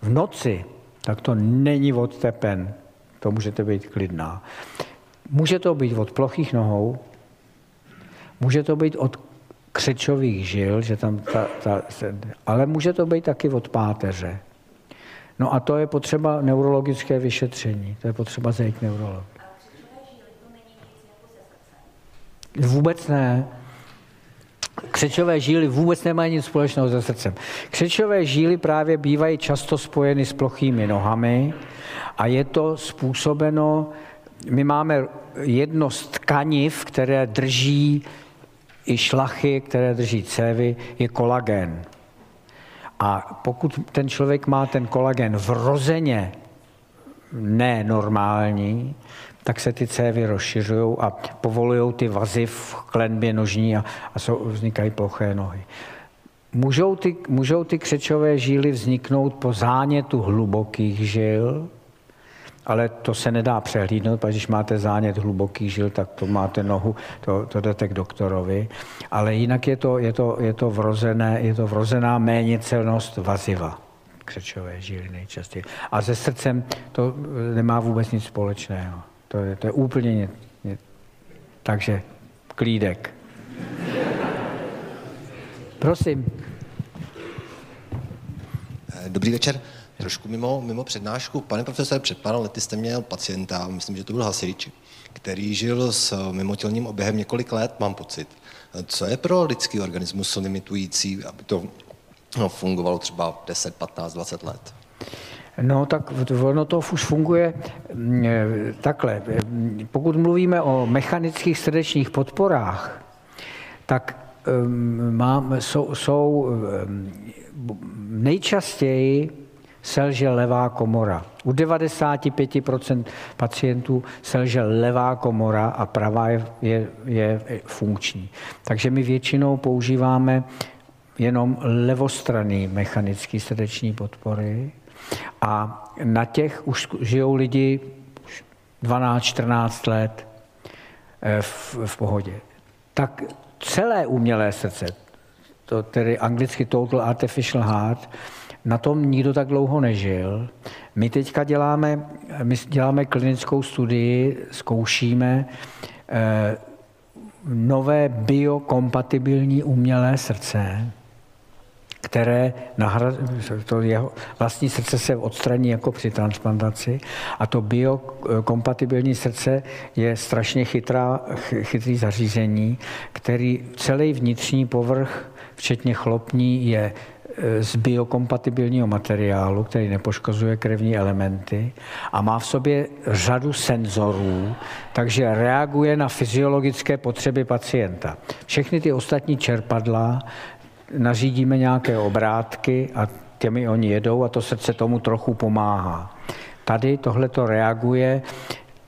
v noci, tak to není od tepen, to můžete být klidná. Může to být od plochých nohou, může to být od křečových žil, že tam ta, ta, ale může to být taky od páteře. No a to je potřeba neurologické vyšetření, to je potřeba zajít neurolog. Vůbec ne. Křečové žíly vůbec nemají nic společného se srdcem. Křečové žíly právě bývají často spojeny s plochými nohami a je to způsobeno, my máme jedno z tkaniv, které drží i šlachy, které drží cévy, je kolagen. A pokud ten člověk má ten kolagen vrozeně nenormální, tak se ty cévy rozšiřují a povolují ty vazy v klenbě nožní a, a jsou, vznikají ploché nohy. Můžou ty, můžou ty křečové žíly vzniknout po zánětu hlubokých žil, ale to se nedá přehlídnout, protože když máte zánět hlubokých žil, tak to máte nohu, to, to jdete k doktorovi. Ale jinak je to, je to, je to, vrozené, je to vrozená méněcelnost vaziva křečové žíly nejčastěji. A se srdcem to nemá vůbec nic společného. To je, to je úplně něco. Takže klídek. Prosím. Dobrý večer. Trošku mimo, mimo přednášku. Pane profesore, před pár lety jste měl pacienta, myslím, že to byl hasič, který žil s mimotělním oběhem několik let, mám pocit. Co je pro lidský organismus limitující, aby to no, fungovalo třeba 10, 15, 20 let? No tak ono to už funguje mm, takhle. Pokud mluvíme o mechanických srdečních podporách, tak mm, mám, jsou, jsou mm, nejčastěji selže levá komora. U 95% pacientů selže levá komora a pravá je, je, je funkční. Takže my většinou používáme jenom levostranný mechanický srdeční podpory a na těch už žijou lidi 12-14 let eh, v, v pohodě. Tak celé umělé srdce, to tedy anglicky Total Artificial Heart, na tom nikdo tak dlouho nežil. My teďka děláme, my děláme klinickou studii, zkoušíme eh, nové biokompatibilní umělé srdce, které nahrad, to jeho vlastní srdce se odstraní jako při transplantaci a to biokompatibilní srdce je strašně chytrá, chytrý zařízení, který celý vnitřní povrch, včetně chlopní, je z biokompatibilního materiálu, který nepoškozuje krevní elementy a má v sobě řadu senzorů, takže reaguje na fyziologické potřeby pacienta. Všechny ty ostatní čerpadla nařídíme nějaké obrátky a těmi oni jedou a to srdce tomu trochu pomáhá. Tady tohle to reaguje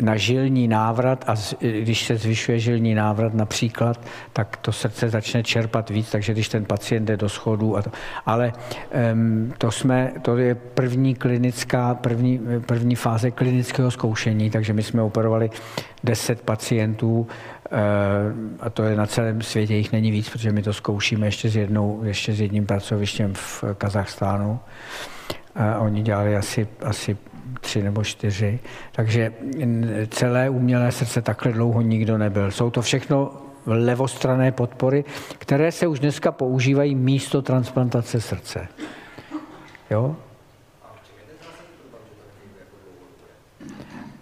na žilní návrat a když se zvyšuje žilní návrat například, tak to srdce začne čerpat víc, takže když ten pacient jde do schodu. A to, ale um, to, jsme, to je první klinická, první, první fáze klinického zkoušení, takže my jsme operovali 10 pacientů a to je na celém světě, jich není víc, protože my to zkoušíme ještě s, jednou, ještě s jedním pracovištěm v Kazachstánu. A oni dělali asi, asi tři nebo čtyři. Takže celé umělé srdce takhle dlouho nikdo nebyl. Jsou to všechno levostrané podpory, které se už dneska používají místo transplantace srdce. Jo?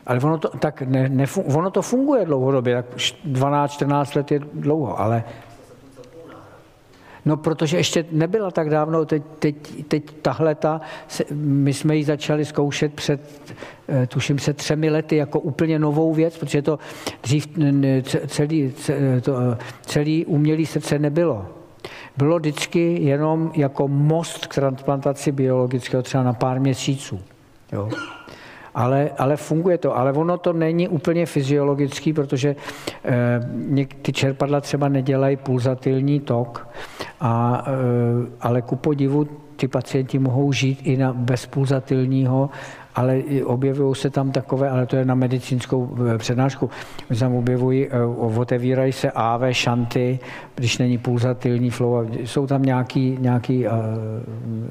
Ale ono to, tak ne, ne, ono to funguje dlouhodobě, tak 12-14 let je dlouho, ale No, protože ještě nebyla tak dávno, teď, teď, teď tahle ta, my jsme ji začali zkoušet před, eh, tuším se třemi lety, jako úplně novou věc, protože to dřív celý, to, celý umělý srdce nebylo. Bylo vždycky jenom jako most k transplantaci biologického třeba na pár měsíců. Jo ale, ale funguje to. Ale ono to není úplně fyziologický, protože e, ty čerpadla třeba nedělají pulzatilní tok, a, e, ale ku podivu ty pacienti mohou žít i na bezpulzatilního ale objevují se tam takové, ale to je na medicínskou eh, přednášku, že tam objevují, eh, otevírají se AV šanty, když není pulzatilní flow, jsou tam nějaké nějaký, uh,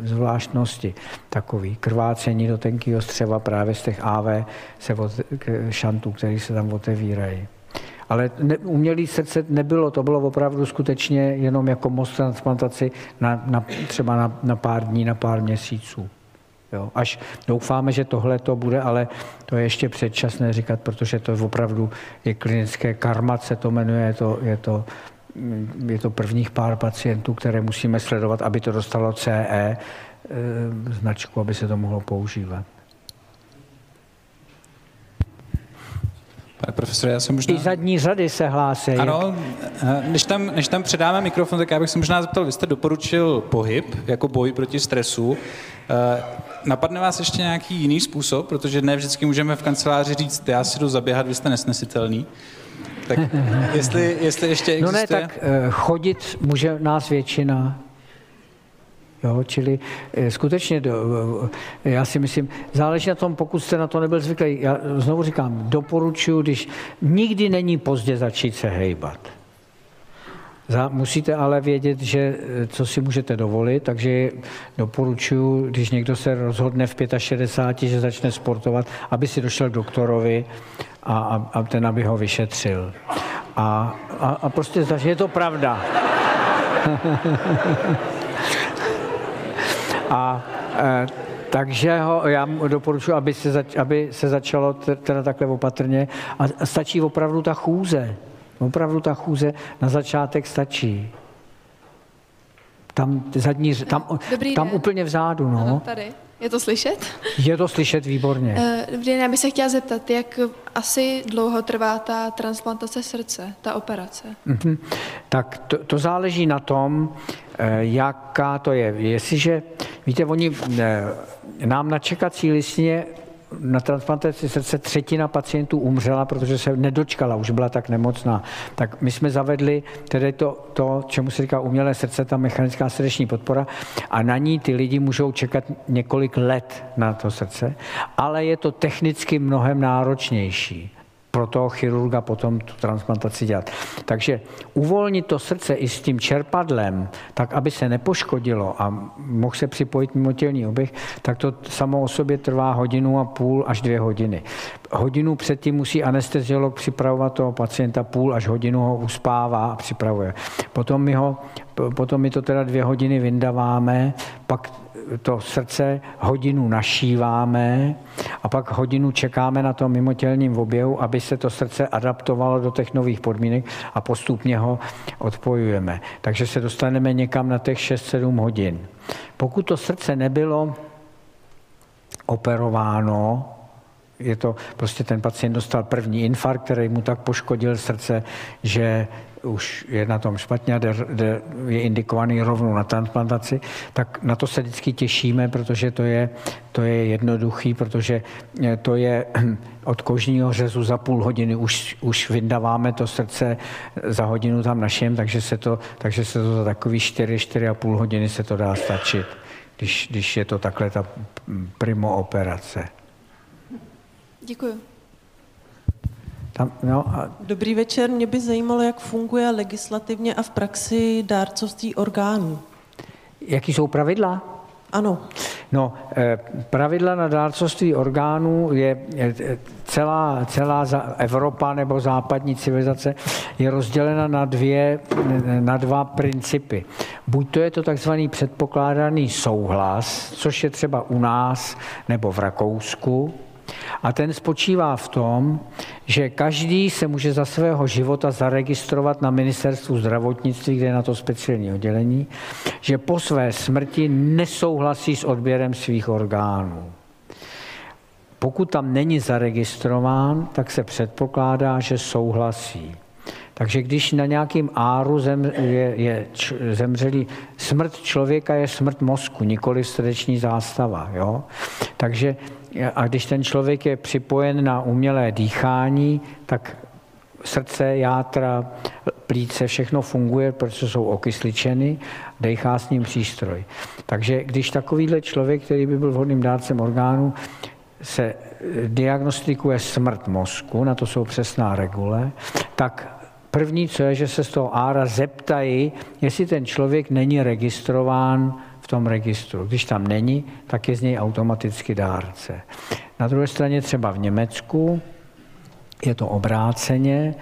zvláštnosti, takový krvácení do tenkého střeva právě z těch AV se od, šantů, které se tam otevírají. Ale ne, umělý srdce nebylo, to bylo opravdu skutečně jenom jako most transplantaci na, na, třeba na, na pár dní, na pár měsíců. Jo. Až doufáme, že tohle to bude, ale to je ještě předčasné říkat, protože to opravdu je klinické karma, se to jmenuje, je to, je to, je to prvních pár pacientů, které musíme sledovat, aby to dostalo CE e, značku, aby se to mohlo používat. Pane profesore, já jsem možná... Ty zadní řady se hlásí. Ano, eh, než tam, než tam předáme mikrofon, tak já bych se možná zeptal, vy jste doporučil pohyb jako boj proti stresu. Eh, napadne vás ještě nějaký jiný způsob, protože ne vždycky můžeme v kanceláři říct, já si jdu zaběhat, vy jste nesnesitelný. Tak jestli, jestli ještě existuje... No ne, tak eh, chodit může nás většina. Jo, čili eh, skutečně, já si myslím, záleží na tom, pokud jste na to nebyl zvyklý. Já znovu říkám, doporučuji, když nikdy není pozdě začít se hejbat. Musíte ale vědět, že eh, co si můžete dovolit, takže doporučuji, když někdo se rozhodne v 65, že začne sportovat, aby si došel k doktorovi a, a, a ten, aby ho vyšetřil. A, a, a prostě že je to pravda. a e, takže ho, já doporučuji, aby se, zač, aby se začalo teda takhle opatrně. A stačí opravdu ta chůze. Opravdu ta chůze na začátek stačí. Tam zadní, tam, Dobrý tam den. úplně vzadu, no. Ano, tady. Je to slyšet? Je to slyšet výborně. Eh, dobrý den, já bych se chtěla zeptat, jak asi dlouho trvá ta transplantace srdce, ta operace? Mm-hmm. Tak to, to záleží na tom, eh, jaká to je. Jestliže, víte, oni eh, nám na čekací listině na transplantaci srdce třetina pacientů umřela, protože se nedočkala, už byla tak nemocná. Tak my jsme zavedli tedy to, to čemu se říká umělé srdce, ta mechanická srdeční podpora a na ní ty lidi můžou čekat několik let na to srdce, ale je to technicky mnohem náročnější pro toho chirurga potom tu transplantaci dělat. Takže uvolnit to srdce i s tím čerpadlem, tak aby se nepoškodilo a mohl se připojit mimotělní oběh, tak to samo o sobě trvá hodinu a půl až dvě hodiny. Hodinu předtím musí anesteziolog připravovat toho pacienta, půl až hodinu ho uspává a připravuje. Potom my, ho, potom my to teda dvě hodiny vyndaváme, pak to srdce hodinu našíváme a pak hodinu čekáme na tom mimotělním oběhu, aby se to srdce adaptovalo do těch nových podmínek a postupně ho odpojujeme. Takže se dostaneme někam na těch 6-7 hodin. Pokud to srdce nebylo operováno, je to prostě ten pacient dostal první infarkt, který mu tak poškodil srdce, že už je na tom špatně a je indikovaný rovnou na transplantaci, tak na to se vždycky těšíme, protože to je, to je jednoduchý, protože eh, to je od kožního řezu za půl hodiny už, už vyndáváme to srdce, za hodinu tam našem, takže se to, takže se to za takový 4, 4 a půl hodiny se to dá stačit, když, když je to takhle ta primo operace. Děkuji. Tam, no a... Dobrý večer, mě by zajímalo, jak funguje legislativně a v praxi dárcovství orgánů. Jaký jsou pravidla? Ano. No, eh, pravidla na dárcovství orgánů je celá, celá Evropa nebo západní civilizace je rozdělena na, dvě, na dva principy. Buď to je to takzvaný předpokládaný souhlas, což je třeba u nás nebo v Rakousku, A ten spočívá v tom, že každý se může za svého života zaregistrovat na ministerstvu zdravotnictví, kde je na to speciální oddělení, že po své smrti nesouhlasí s odběrem svých orgánů. Pokud tam není zaregistrován, tak se předpokládá, že souhlasí. Takže když na nějakým áru zem, je, je č, zemřelý, smrt člověka je smrt mozku, nikoli srdeční zástava. Jo? Takže a když ten člověk je připojen na umělé dýchání, tak srdce, játra, plíce, všechno funguje, protože jsou okysličeny, dechá s ním přístroj. Takže když takovýhle člověk, který by byl vhodným dárcem orgánu, se diagnostikuje smrt mozku, na to jsou přesná regule, tak první, co je, že se z toho ára zeptají, jestli ten člověk není registrován tom registru. Když tam není, tak je z něj automaticky dárce. Na druhé straně třeba v Německu je to obráceně.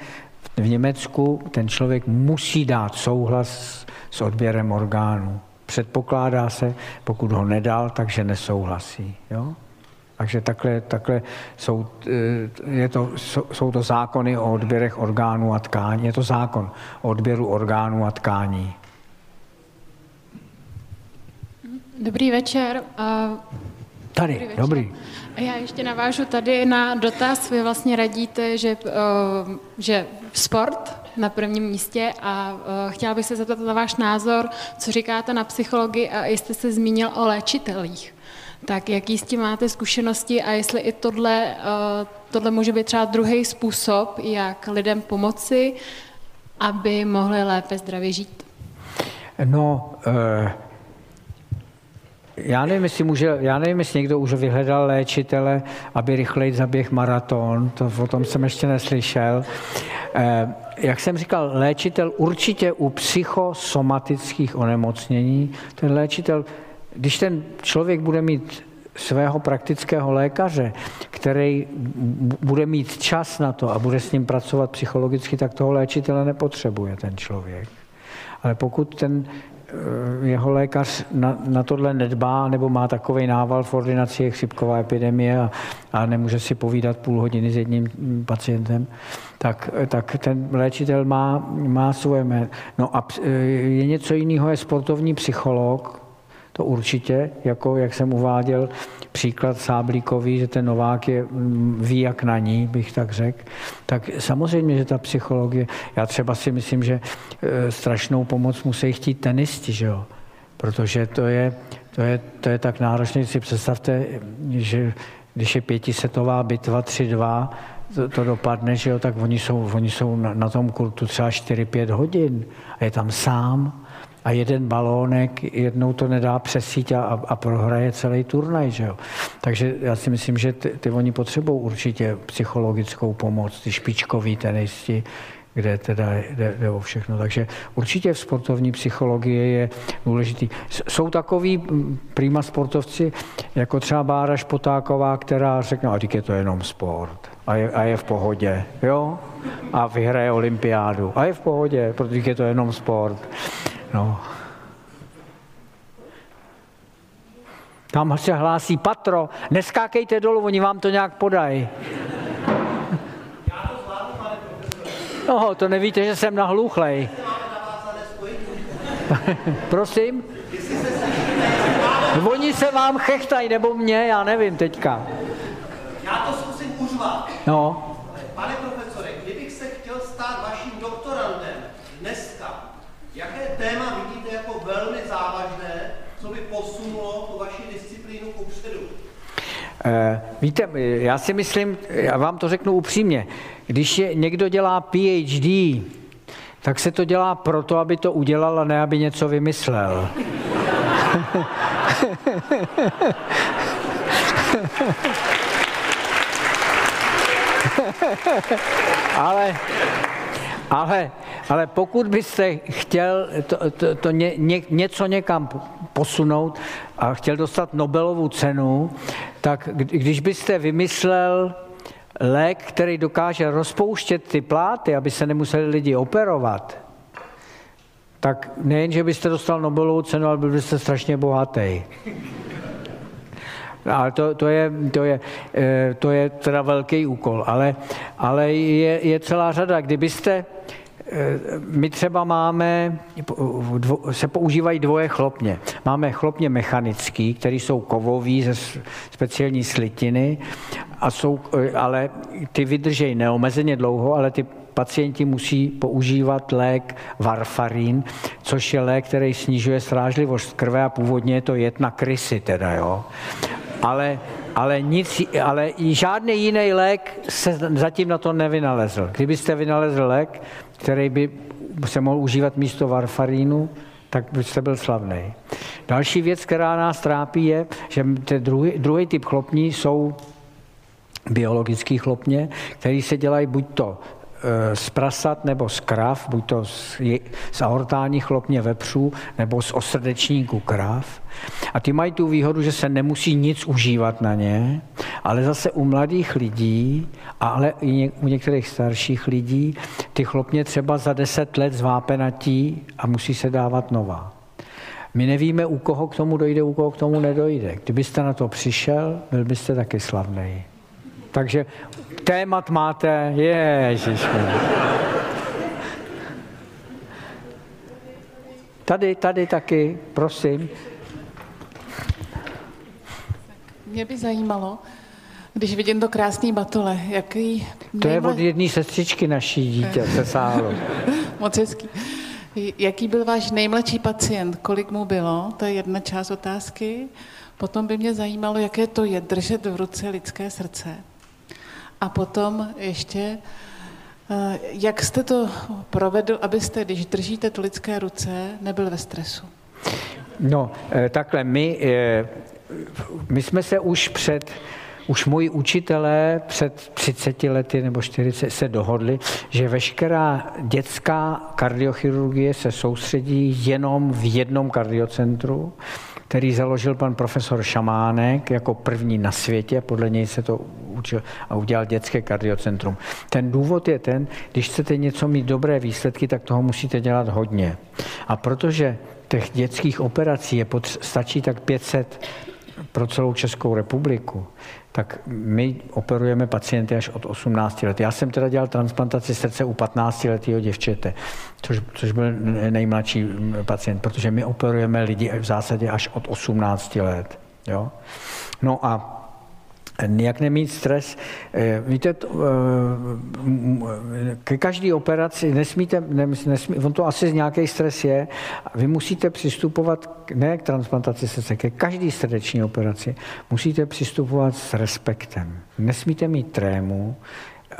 V Německu ten člověk musí dát souhlas s odběrem orgánů. Předpokládá se, pokud ho nedal, takže nesouhlasí. Jo? Takže takhle, takhle jsou, eh, je to, jsou to zákony o odběrech orgánů a tkání. Je to zákon o odběru orgánů a tkání. Dobrý večer. Tady, dobrý. dobrý. Já ještě navážu tady na dotaz. Vy vlastně radíte, že, eh, že sport na prvním místě a eh, chtěla bych se zeptat na váš názor, co říkáte na psychologii a jestli se zmínil o léčitelích. Tak jaký s tím máte zkušenosti a jestli i tohle, eh, tohle může být třeba druhý způsob, jak lidem pomoci, aby mohli lépe zdravě žít? No, já nevím, jestli může, já nevím, jestli někdo už vyhledal léčitele, aby rychleji zaběh maraton, to o tom jsem ještě neslyšel. Eh, jak jsem říkal, léčitel určitě u psychosomatických onemocnění, ten léčitel, když ten člověk bude mít svého praktického lékaře, který bude mít čas na to a bude s ním pracovat psychologicky, tak toho léčitele nepotřebuje ten člověk. Ale pokud ten jeho lékař na, na tohle nedbá nebo má takový nával v ordinaci, je chřipková epidemie a, a nemůže si povídat půl hodiny s jedním pacientem, tak, tak ten léčitel má, má svoje jméno. No a eh, je něco jiného, je sportovní psycholog, to určitě, jako jak jsem uváděl, příklad Sáblíkový, že ten Novák je, mm, ví jak na ní, bych tak řekl, tak samozřejmě, že ta psychologie, já třeba si myslím, že e, strašnou pomoc musí chtít tenisti, že jo? protože to je, to je, to je tak náročné, si představte, že když je pětisetová bitva 3-2, to, to dopadne, že jo, tak oni jsou, oni jsou na, na tom kurtu třeba 4-5 hodin a je tam sám a jeden balónek jednou to nedá přesít a, a prohraje celý turnaj. Že jo? Takže já si myslím, že ty, ty oni potřebují určitě psychologickou pomoc, ty špičkoví tenisti, kde teda jde, jde o všechno. Takže určitě v sportovní psychologii je důležitý. Jsou takový prýma sportovci, jako třeba Bára Špotáková, která řekne, a je to jenom sport a je, a je v pohodě, jo? A vyhraje olympiádu a je v pohodě, protože je to jenom sport. No. Tam se hlásí patro, neskákejte dolů, oni vám to nějak podají. No, to nevíte, že jsem nahluchlej. Prosím? Oni se vám chechtají, nebo mě, já nevím teďka. Já to zkusím užvat. No. Pane profesore, kdybych se chtěl stát vaším doktorandem dneska, jaké téma vidíte jako velmi závažné, co by posunulo tu vaši disciplínu kupředu? Eh, víte, já si myslím, já vám to řeknu upřímně, když je, někdo dělá PhD, tak se to dělá proto, aby to udělal a ne, aby něco vymyslel. ale, ale, ale pokud byste chtěl to, to, to ně, ně, něco někam posunout a chtěl dostat Nobelovu cenu, tak když byste vymyslel lék, který dokáže rozpouštět ty pláty, aby se nemuseli lidi operovat, tak nejen, že byste dostal Nobelovu cenu, ale byl byste strašně bohatý. Ale to, to, je, to, je, eh, to je teda velký úkol, ale, ale je, je celá řada. Kdybyste, my třeba máme, se používají dvoje chlopně. Máme chlopně mechanický, které jsou kovový ze speciální slitiny, a jsou, eh, ale ty vydržejí neomezeně dlouho, ale ty pacienti musí používat lék varfarín, což je lék, který snižuje srážlivost krve a původně je to jed na krysy teda, jo. Ale, ale, nic, ale žádný jiný lék se zatím na to nevynalezl. Kdybyste vynalezl lék, který by se mohl užívat místo varfarínu, tak byste byl slavný. Další věc, která nás trápí, je, že druhý, druhý typ chlopní jsou biologický chlopně, který se dělají buď to z prasat nebo z krav, buď to z, z aortální chlopně vepřů nebo z osrdečníku krav. A ty mají tu výhodu, že se nemusí nic užívat na ně, ale zase u mladých lidí, ale i u některých starších lidí, ty chlopně třeba za deset let zvápenatí a musí se dávat nová. My nevíme, u koho k tomu dojde, u koho k tomu nedojde. Kdybyste na to přišel, byl byste taky slavný. Takže témat máte, ježiš. Tady, tady taky, prosím. Mě by zajímalo, když vidím to krásný batole, jaký... To je od jedné sestřičky naší dítě se sáhlo. Moc hezký. Jaký byl váš nejmladší pacient? Kolik mu bylo? To je jedna část otázky. Potom by mě zajímalo, jaké to je držet v ruce lidské srdce. A potom ještě, eh, jak jste to provedl, abyste, když držíte tu lidské ruce, nebyl ve stresu? No, eh, takhle, my, eh, my jsme se už před už moji učitelé před 30 lety nebo 40 se dohodli, že veškerá dětská kardiochirurgie se soustředí jenom v jednom kardiocentru, který založil pan profesor Šamánek jako první na světě, podle něj se to učil a udělal dětské kardiocentrum. Ten důvod je ten, když chcete něco mít dobré výsledky, tak toho musíte dělat hodně. A protože těch dětských operací je potř- stačí tak 500 pro celou Českou republiku, tak my operujeme pacienty až od 18 let. Já jsem teda dělal transplantaci srdce u 15 letého děvčete, což, což byl nejmladší pacient, protože my operujeme lidi v zásadě až od 18 let. Jo? No a jak nemít stres. Eh, víte, eh, ke každé operaci nesmíte, nesmí, on to asi z nějaký stres je, vy musíte přistupovat ne k transplantaci srdce, ke každé srdeční operaci musíte přistupovat s respektem. Nesmíte mít trému,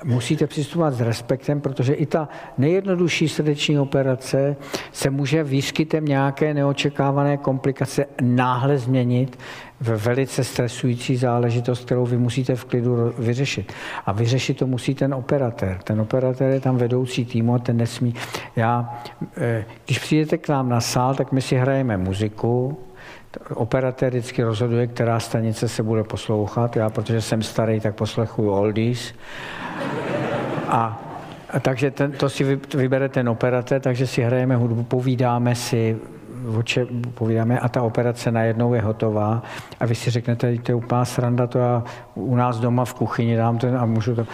musíte přistupovat s respektem, protože i ta nejjednodušší srdeční operace se může výskytem nějaké neočekávané komplikace náhle změnit velice stresující záležitost, kterou vy musíte v klidu vyřešit. A vyřešit to musí ten operatér. Ten operatér je tam vedoucí týmu a ten nesmí. Já, eh, když přijdete k nám na sál, tak my si hrajeme muziku, Operatér vždycky rozhoduje, která stanice se bude poslouchat. Já, protože jsem starý, tak poslechuju oldies. A, a takže ten, to si vybere ten operatér, takže si hrajeme hudbu, povídáme si, oče povídáme a ta operace najednou je hotová. A vy si řeknete, to je úplná sranda, to já u nás doma v kuchyni dám ten a můžu to...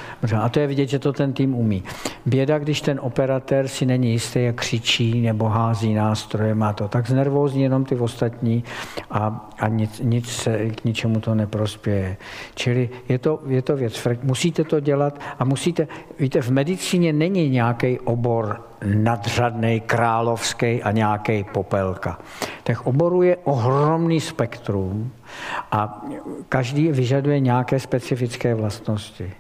A to je vidět, že to ten tým umí. Běda, když ten operatér si není jistý, jak křičí nebo hází nástroje, má to tak znervózní jenom ty ostatní a, a nic, nic se k ničemu to neprospěje. Čili je to, je to věc, musíte to dělat a musíte, víte, v medicíně není nějaký obor nadřadný, královský a nějaký popelka. Těch oborů je ohromný spektrum a každý vyžaduje nějaké specifické vlastnosti.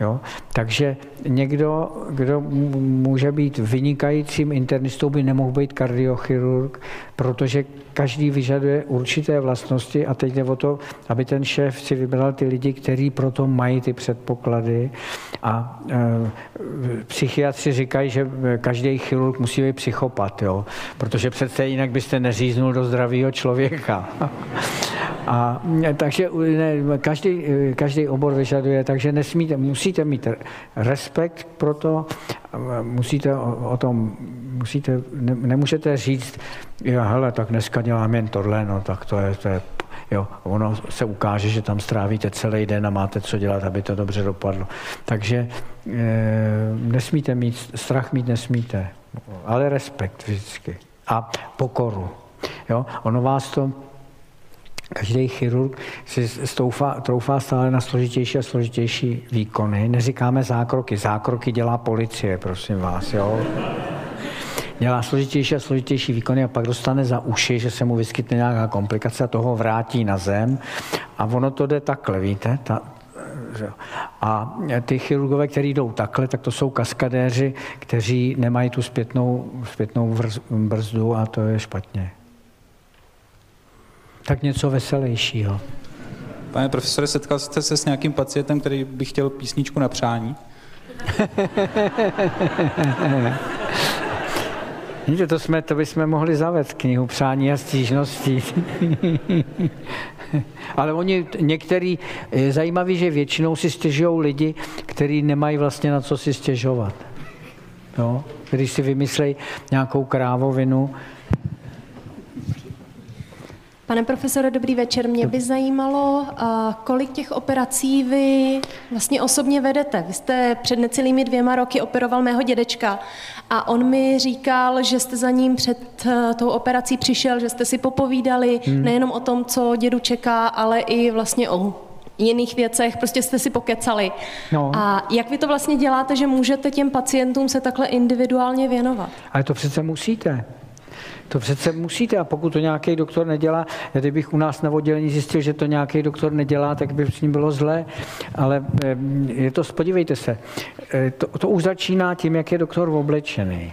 Jo? Takže někdo, kdo může být vynikajícím internistou, by nemohl být kardiochirurg, protože každý vyžaduje určité vlastnosti a teď jde o to, aby ten šéf si vybral ty lidi, kteří proto mají ty předpoklady. A e, psychiatři říkají, že každý chirurg musí být psychopat, jo? protože přece jinak byste neříznul do zdravého člověka. A, takže ne, každý, každý obor vyžaduje, takže nesmíte, musíte mít respekt pro to, musíte o, tom, musíte, ne, nemůžete říct, jo, hele, tak dneska dělám jen tohle, no tak to je, to je Jo, ono se ukáže, že tam strávíte celý den a máte co dělat, aby to dobře dopadlo. Takže e, nesmíte mít, strach mít nesmíte, ale respekt vždycky a pokoru. Jo, ono vás to Každý chirurg si stoufá, troufá stále na složitější a složitější výkony. Neříkáme zákroky. Zákroky dělá policie, prosím vás. Jo? Dělá složitější a složitější výkony a pak dostane za uši, že se mu vyskytne nějaká komplikace a toho vrátí na zem. A ono to jde takhle, víte? Ta, a ty chirurgové, kteří jdou takhle, tak to jsou kaskadéři, kteří nemají tu zpětnou, zpětnou brzdu a to je špatně tak něco veselějšího. Pane profesore, setkal jste se s nějakým pacientem, který by chtěl písničku na přání? Víte, to, jsme, to bychom mohli zavést knihu přání a stížností. Ale oni některý, je zajímavý, že většinou si stěžují lidi, kteří nemají vlastně na co si stěžovat. Jo? Když si vymyslejí nějakou krávovinu, Pane profesore, dobrý večer. Mě by zajímalo, kolik těch operací vy vlastně osobně vedete. Vy jste před necelými dvěma roky operoval mého dědečka a on mi říkal, že jste za ním před e, tou operací přišel, že jste si popovídali hmm. nejenom o tom, co dědu čeká, ale i vlastně o jiných věcech, prostě jste si pokecali. No. A jak vy to vlastně děláte, že můžete těm pacientům se takhle individuálně věnovat? Ale to přece musíte. To přece musíte a pokud to nějaký doktor nedělá, kdybych u nás na oddělení zjistil, že to nějaký doktor nedělá, tak by s ním bylo zlé, ale je to, podívejte se, e, to, to už začíná tím, jak je doktor oblečený.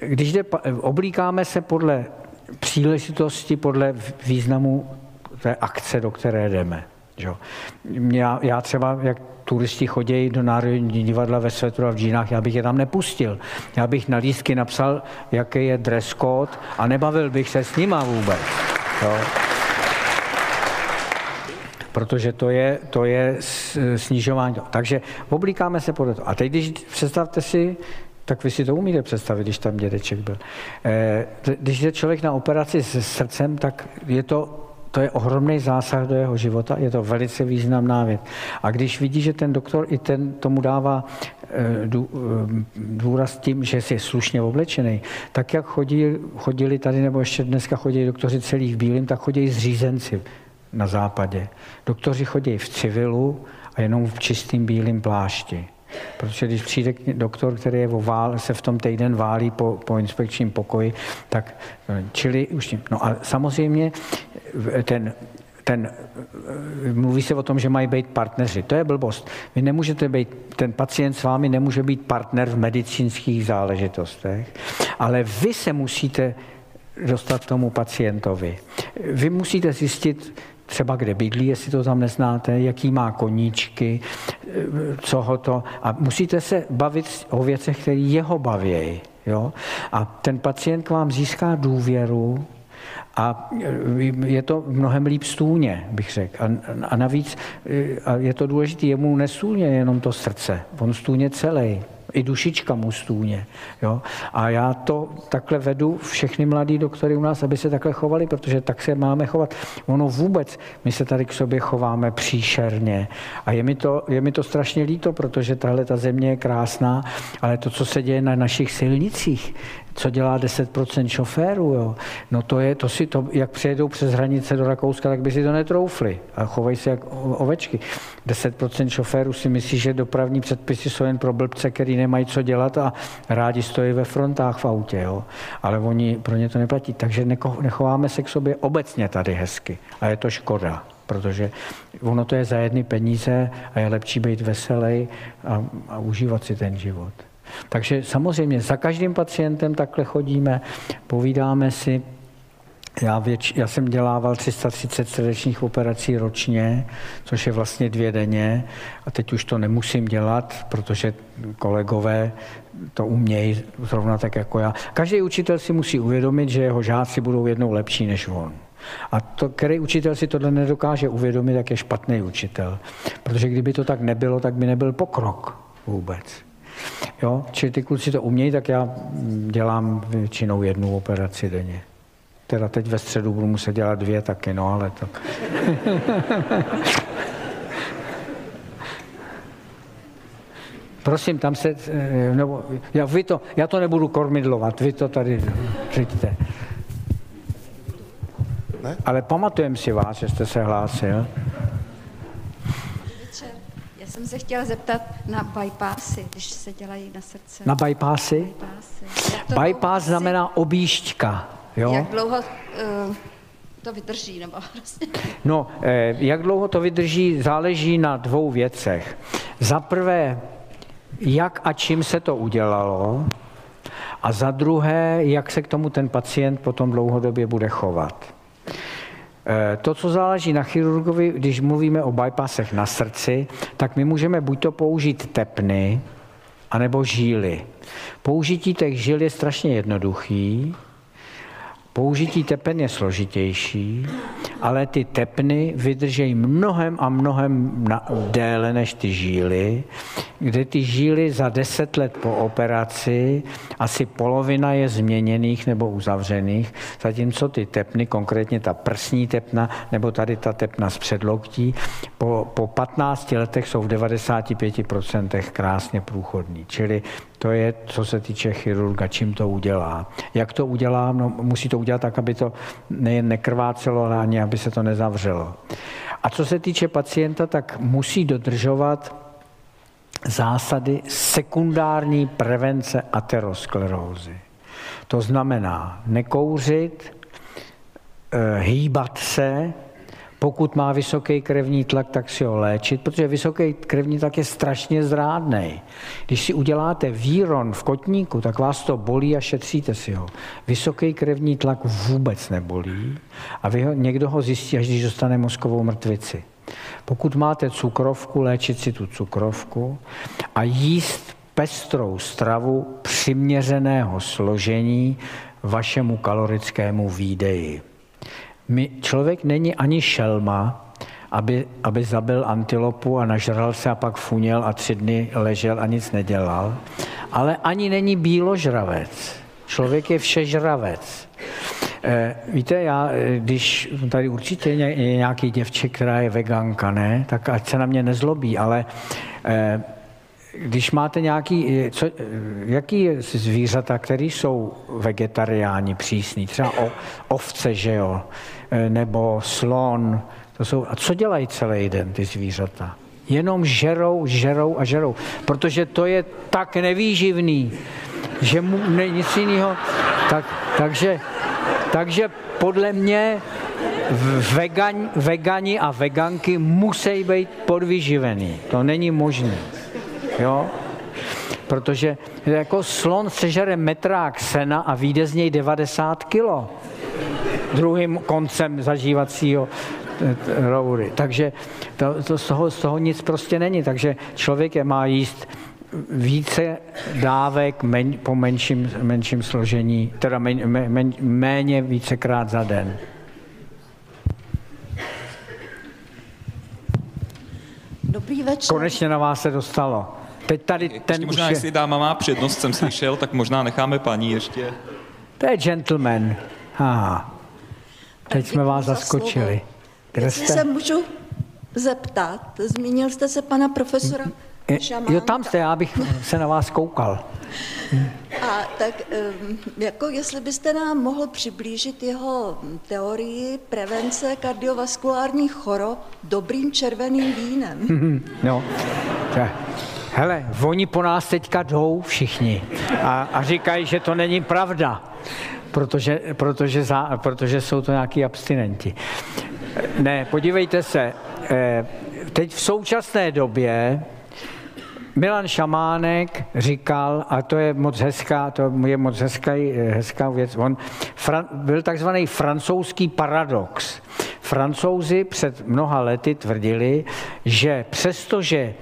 Když jde, oblíkáme se podle příležitosti, podle významu té akce, do které jdeme. Já, já třeba, jak turisti chodí do Národní divadla ve svetru a v džínách, já bych je tam nepustil. Já bych na lístky napsal, jaký je dress code a nebavil bych se s nima vůbec. Jo. Protože to je, to je snižování. Takže oblíkáme se podle toho. A teď, když představte si, tak vy si to umíte představit, když tam dědeček byl. Eh, když jde člověk na operaci s srdcem, tak je to to je ohromný zásah do jeho života, je to velice významná věc. A když vidí, že ten doktor i ten tomu dává eh, eh, důraz tím, že je slušně oblečený, tak jak chodí, chodili tady, nebo ještě dneska chodí doktoři celý v bílém, tak chodí zřízenci na západě. Doktoři chodí v civilu a jenom v čistým bílém plášti. Protože když přijde doktor, který je vál, se v tom týden válí po, po inspekčním pokoji, tak čili už No a samozřejmě ten ten, mluví se o tom, že mají být partneři. To je blbost. Vy nemůžete být, ten pacient s vámi nemůže být partner v medicínských záležitostech, ale vy se musíte dostat tomu pacientovi. Vy musíte zjistit, třeba kde bydlí, jestli to tam neznáte, jaký má koníčky, co ho to... A musíte se bavit o věcech, které jeho baví. Jo? A ten pacient k vám získá důvěru, a je to mnohem líp stůně, bych řekl. A, navíc a je to důležité, jemu nesůně jenom to srdce, on stůně celý i dušička mu stůně. Jo? A já to takhle vedu všechny mladí doktory u nás, aby se takhle chovali, protože tak se máme chovat. Ono vůbec, my se tady k sobě chováme příšerně. A je mi to, je mi to strašně líto, protože tahle ta země je krásná, ale to, co se děje na našich silnicích, co dělá 10% šoférů, jo? no to je, to si to, jak přejedou přes hranice do Rakouska, tak by si to netroufli a chovají se jak ovečky. 10% šoférů si myslí, že dopravní předpisy jsou jen pro blbce, který nemají co dělat a rádi stojí ve frontách v autě, jo? ale oni pro ně to neplatí. Takže nechováme se k sobě obecně tady hezky a je to škoda protože ono to je za jedny peníze a je lepší být veselý a, a užívat si ten život. Takže samozřejmě za každým pacientem takhle chodíme, povídáme si, já, věč, já jsem dělával 330 srdečních operací ročně, což je vlastně dvě denně a teď už to nemusím dělat, protože kolegové to umějí zrovna tak jako já. Každý učitel si musí uvědomit, že jeho žáci budou jednou lepší než on. A to, který učitel si tohle nedokáže uvědomit, tak je špatný učitel. Protože kdyby to tak nebylo, tak by nebyl pokrok vůbec. Jo? Čili ty kluci to umějí, tak já dělám většinou jednu operaci denně. Teda teď ve středu budu muset dělat dvě taky, no ale to... Prosím, tam se, eh, nebo, já, vy to, já to nebudu kormidlovat, vy to tady přijďte. Ne? Ale pamatujem si vás, že jste se hlásil. Jsem se chtěla zeptat na bypassy, když se dělají na srdce. Na bypassy? Bypassy. Bypass znamená objížďka, jo? Jak dlouho uh, to vydrží, nebo prostě... No, eh, jak dlouho to vydrží, záleží na dvou věcech. Za prvé, jak a čím se to udělalo, a za druhé, jak se k tomu ten pacient potom dlouhodobě bude chovat. Eh, To, co záleží na chirurgovi, když mluvíme o bypassech na srdci, tak my můžeme buď to použít tepny, anebo žíly. Použití těch žil je strašně jednoduchý, Použití tepen je složitější, ale ty tepny vydržejí mnohem a mnohem na, déle než ty žíly, kde ty žíly za deset let po operaci asi polovina je změněných nebo uzavřených, zatímco ty tepny, konkrétně ta prsní tepna nebo tady ta tepna z předloktí, po, po 15 letech jsou v 95% krásně průchodní. Čili to je, co se týče chirurga, čím to udělá. Jak to udělá? No, musí to udělat tak, aby to nejen nekrvácelo, ale ani aby se to nezavřelo. A co se týče pacienta, tak musí dodržovat zásady sekundární prevence aterosklerózy. To znamená nekouřit, eh, hýbat se, pokud má vysoký krevní tlak, tak si ho léčit, protože vysoký krevní tlak je strašně zrádný. Když si uděláte výron v kotníku, tak vás to bolí a šetříte si ho. Vysoký krevní tlak vůbec nebolí a vy ho, někdo ho zjistí, až když dostane mozkovou mrtvici. Pokud máte cukrovku, léčit si tu cukrovku a jíst pestrou stravu přiměřeného složení vašemu kalorickému výdeji. My, člověk není ani šelma, aby, aby zabil antilopu a nažral se a pak funěl a tři dny ležel a nic nedělal, ale ani není bíložravec. Člověk je všežravec. Eh, víte, já, eh, když tady určitě je nějaký děvče, která je veganka, ne, tak ať se na mě nezlobí, ale eh, když máte nějaký, co, eh, jaký zvířata, které jsou vegetariáni přísní, třeba o, ovce, že jo, eh, nebo slon, to jsou, a co dělají celý den ty zvířata? Jenom žerou, žerou a žerou, protože to je tak nevýživný, že mu ne, nic jiného. Tak, takže, takže podle mě vegan, vegani a veganky musí být podvyživený. To není možné. Jo? Protože jako slon sežere metrák sena a vyjde z něj 90 kilo druhým koncem zažívacího eh, roury. Takže to, to z, toho, z toho nic prostě není. Takže člověk je má jíst více dávek men, po menším, menším složení, teda men, men, méně vícekrát za den. Dobrý večer. Konečně na vás se dostalo. Teď tady ten ještě možná, už je, jestli dáma má přednost, jsem slyšel, tak možná necháme paní ještě. to je gentleman. Aha. Teď jsme vás za zaskočili. Kde Jestli jste? se můžu zeptat, zmínil jste se pana profesora Je- Šamánka. Jo, tam jste, já bych se na vás koukal. A tak jako jestli byste nám mohl přiblížit jeho teorii prevence kardiovaskulárních chorob dobrým červeným vínem. no. Hele, oni po nás teďka jdou všichni a, a říkají, že to není pravda, protože, protože, za, protože jsou to nějaký abstinenti. Ne, podívejte se, eh, teď v současné době Milan Šamánek říkal, a to je moc hezká, to je moc hezká, hezká věc, on fran, byl takzvaný francouzský paradox. Francouzi před mnoha lety tvrdili, že přestože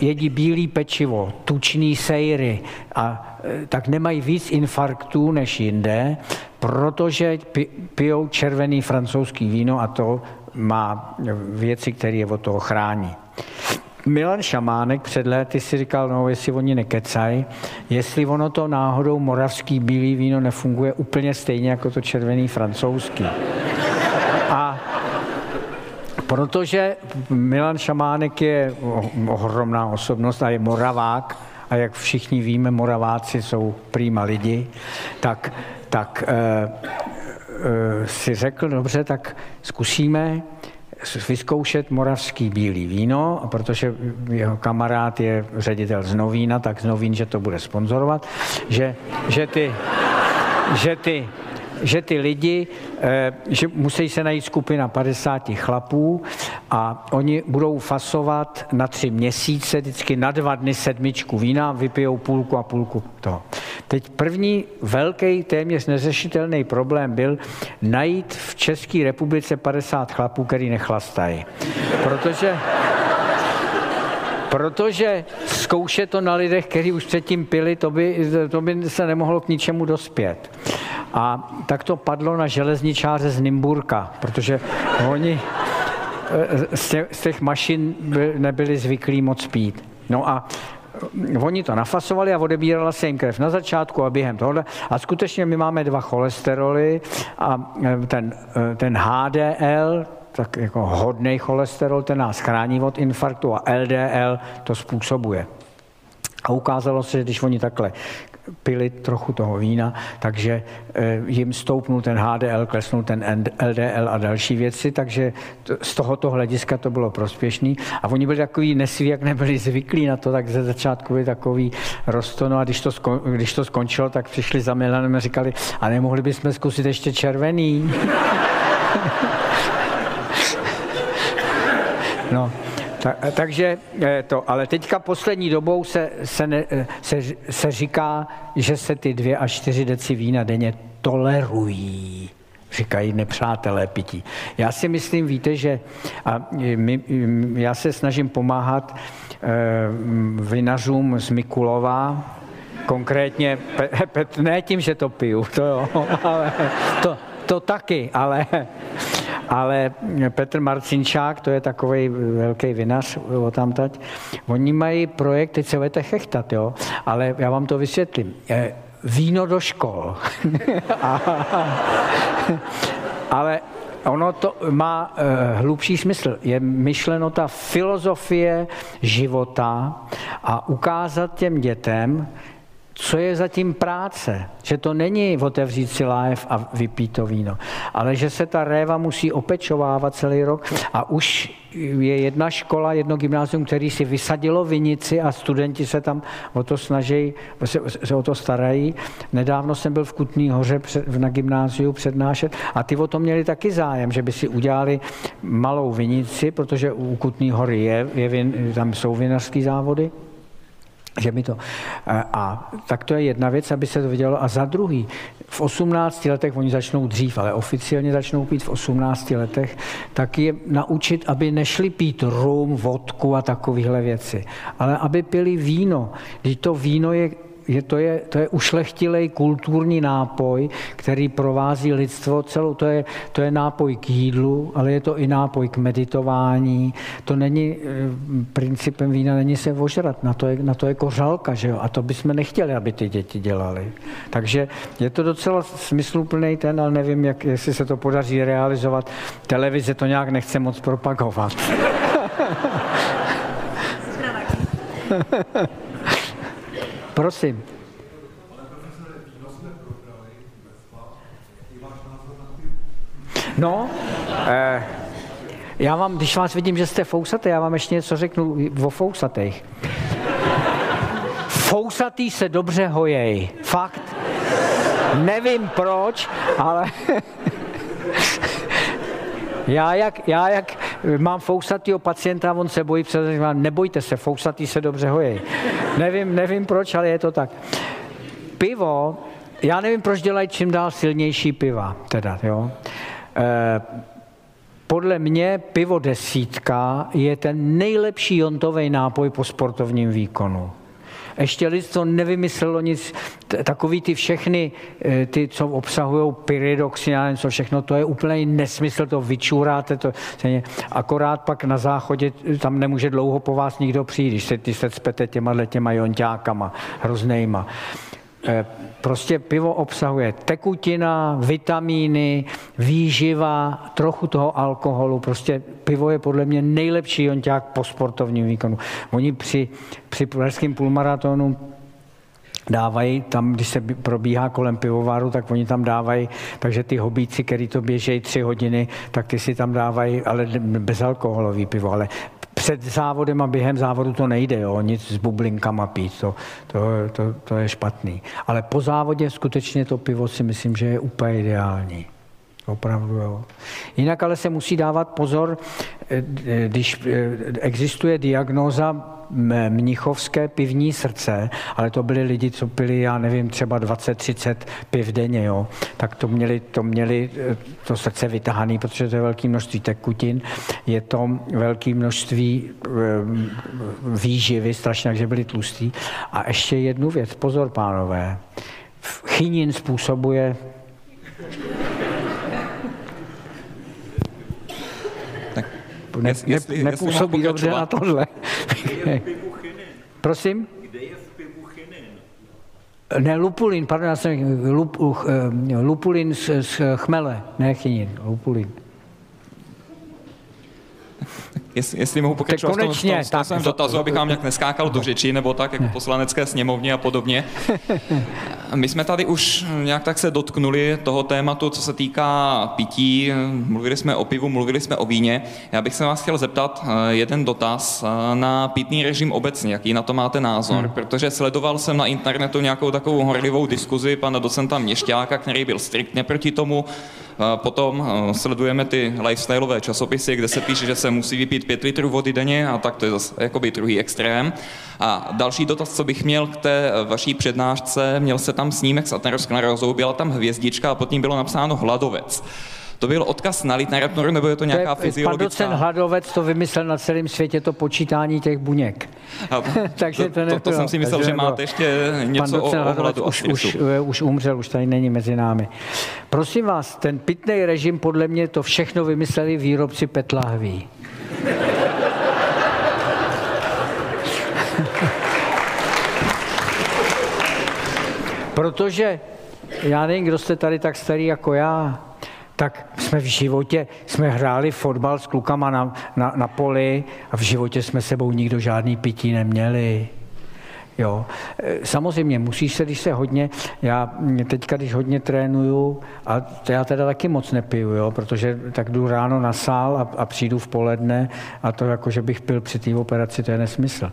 jedí bílý pečivo, tučný sejry, a, e, tak nemají víc infarktů než jinde, protože pi, pijou červený francouzský víno a to má věci, které je od toho chrání. Milan Šamánek před léty si říkal, no jestli oni nekecaj, jestli ono to náhodou moravský bílý víno nefunguje úplně stejně jako to červený francouzský. A protože Milan Šamánek je ohromná osobnost a je moravák, a jak všichni víme, moraváci jsou prýma lidi, tak, tak e, e, si řekl, dobře, tak zkusíme vyzkoušet moravský bílý víno, protože jeho kamarád je ředitel z Novína, tak z Novín, že to bude sponzorovat, že, že ty, že ty že ty lidi, eh, že musí se najít skupina 50 chlapů a oni budou fasovat na tři měsíce, vždycky na dva dny sedmičku vína, vypijou půlku a půlku toho. Teď první velký, téměř neřešitelný problém byl najít v České republice 50 chlapů, který nechlastají. Protože protože zkoušet to na lidech, kteří už předtím pili, to by, to by se nemohlo k ničemu dospět. A tak to padlo na železničáře z Nymburka, protože oni eh, z těch, mašin nebyli zvyklí moc pít. No a eh, oni to nafasovali a odebírala se jim krev na začátku a během tohohle. A skutečně my máme dva cholesteroly a eh, ten, ten HDL, tak jako hodný cholesterol, ten nás chrání od infarktu a LDL to způsobuje. A ukázalo se, že když oni takhle pili trochu toho vína, takže eh, jim stoupnul ten HDL, klesnul ten LDL a další věci, takže z tohoto hlediska to bylo prospěšný. A oni byli takový nesví, jak nebyli zvyklí na to, tak ze začátku byli takový rostono a když to, skon, když to skončilo, tak přišli za Milanem a říkali, a nemohli bychom zkusit ještě červený. no, tak, takže eh, to, ale teďka poslední dobou se, se, ne, eh, se, se říká, že se ty dvě až čtyři deci vína denně tolerují říkají nepřátelé pití. Já si myslím, víte, že a my, já se snažím pomáhat e, vinařům z Mikulova, konkrétně, pe, pe, ne tím, že to piju, to jo, ale to, to taky, ale ale Petr Marcinčák, to je takový velký vinař tamtať, oni mají projekt, teď se budete chechtat, jo, ale já vám to vysvětlím. Víno do škol. ale ono to má uh, hlubší smysl. Je myšleno ta filozofie života a ukázat těm dětem, co je zatím práce. Že to není otevřít si lájev a vypít to víno, ale že se ta réva musí opečovávat celý rok a už je jedna škola, jedno gymnázium, který si vysadilo vinici a studenti se tam o to snaží, se, se o to starají. Nedávno jsem byl v Kutný hoře před, na gymnáziu přednášet a ty o to měli taky zájem, že by si udělali malou vinici, protože u Kutný hory je, je vin, tam jsou vinařské závody že mi to, a tak to je jedna věc, aby se to vidělo. A za druhý, v 18 letech, oni začnou dřív, ale oficiálně začnou pít v 18 letech, tak je naučit, aby nešli pít rum, vodku a takovéhle věci, ale aby pili víno. Když to víno je je, to, je, to je ušlechtilej kulturní nápoj, který provází lidstvo celou. To je, to je nápoj k jídlu, ale je to i nápoj k meditování. To není, eh, principem vína není se ožrat, na to je, na to je kořalka, že jo? A to bychom nechtěli, aby ty děti dělali. Takže je to docela smysluplný ten, ale nevím, jak, jestli se to podaří realizovat. Televize to nějak nechce moc propagovat. Prosím. No, eh, já vám, když vás vidím, že jste fousatý, já vám ještě něco řeknu o fousatých. Fousatý se dobře hojej. Fakt. Nevím proč, ale já jak, já jak mám fousatýho pacienta, on se bojí, přes, nebojte se, fousatý se dobře hojej. Nevím, nevím proč, ale je to tak. Pivo, já nevím, proč dělají čím dál silnější piva, teda, jo. E, podle mě pivo desítka je ten nejlepší jontový nápoj po sportovním výkonu. Ještě lidstvo nevymyslelo nic, takový ty všechny, eh, ty, co obsahují pyridoxin, co všechno, to je úplný nesmysl, to vyčůráte, to, akorát pak na záchodě tam nemůže dlouho po vás nikdo přijít, když se, ty se cpete těma těma jonťákama hroznejma. Eh, prostě pivo obsahuje tekutina, vitamíny, výživa, trochu toho alkoholu. Prostě pivo je podle mě nejlepší jonťák po sportovním výkonu. Oni při, při pražském půlmaratonu dávají tam, když se probíhá kolem pivovaru, tak oni tam dávají, takže ty hobíci, který to běžejí tři hodiny, tak ty si tam dávají, ale bezalkoholový pivo, ale před závodem a během závodu to nejde, jo, nic s bublinkama pít, to, to, to, to je špatný. Ale po závodě skutečně to pivo si myslím, že je úplně ideální. Opravdu jo. Jinak ale se musí dávat pozor, eh, když eh, existuje diagnóza mnichovské pivní srdce, ale to byli lidi, co pili, já nevím, třeba 20-30 piv denně, jo. tak to měli, to měli eh, to srdce vytahané, protože to je velké množství tekutin, je to velké množství výživy, strašně, že byli tlustí. A ještě jednu věc, pozor pánové, chynin způsobuje ne, jestli, ne, nepůsobí jestli dobře na tohle. Prosím? Kde je v pivu chinin? Ne, lupulin, pardon, já jsem lup, uh, lupulin z, z chmele, ne chinin, lupulin. Jestli, jestli mohu pokračovat konečně, v tom, v tom, svém dotazu, abych vám nějak neskákal do řeči, nebo tak, jako poslanecké sněmovně a podobně. My jsme tady už nějak tak se dotknuli toho tématu, co se týká pití. Mluvili jsme o pivu, mluvili jsme o víně. Já bych se vás chtěl zeptat eh, jeden dotaz eh, na pitný režim obecně. Jaký na to máte názor? Hmm. Protože sledoval jsem na internetu nějakou takovou horlivou diskuzi pana docenta Měšťáka, který byl striktně proti tomu. Potom eh, sledujeme ty lifestyleové časopisy, kde se píše, že se musí vypít 5 litrů vody denně a tak to je zase jakoby druhý extrém. A další dotaz, co bych měl k té vaší přednášce, měl se tam snímek s aterosklerózou, byla tam hvězdička a pod tím bylo napsáno hladovec. To byl odkaz na Litnerapnoru, nebo je to nějaká to je, fyziologická... Pan Hladovec to vymyslel na celém světě, to počítání těch buněk. Takže to, to, to, to jsem si myslel, že máte ještě něco o, o hladu už, už, eh, už umřel, už tady není mezi námi. Prosím vás, ten pitný režim, podle mě to všechno vymysleli výrobci petlahví. Protože já nevím, kdo jste tady tak starý jako já, tak jsme v životě, jsme hráli fotbal s klukama na, na, na poli a v životě jsme sebou nikdo žádný pití neměli. Jo. E, samozřejmě musíš se, když se hodně, já teďka, když hodně trénuju, a to já teda taky moc nepiju, jo, protože tak jdu ráno na sál a, a přijdu v poledne a to jako, že bych pil při té operaci, to je nesmysl.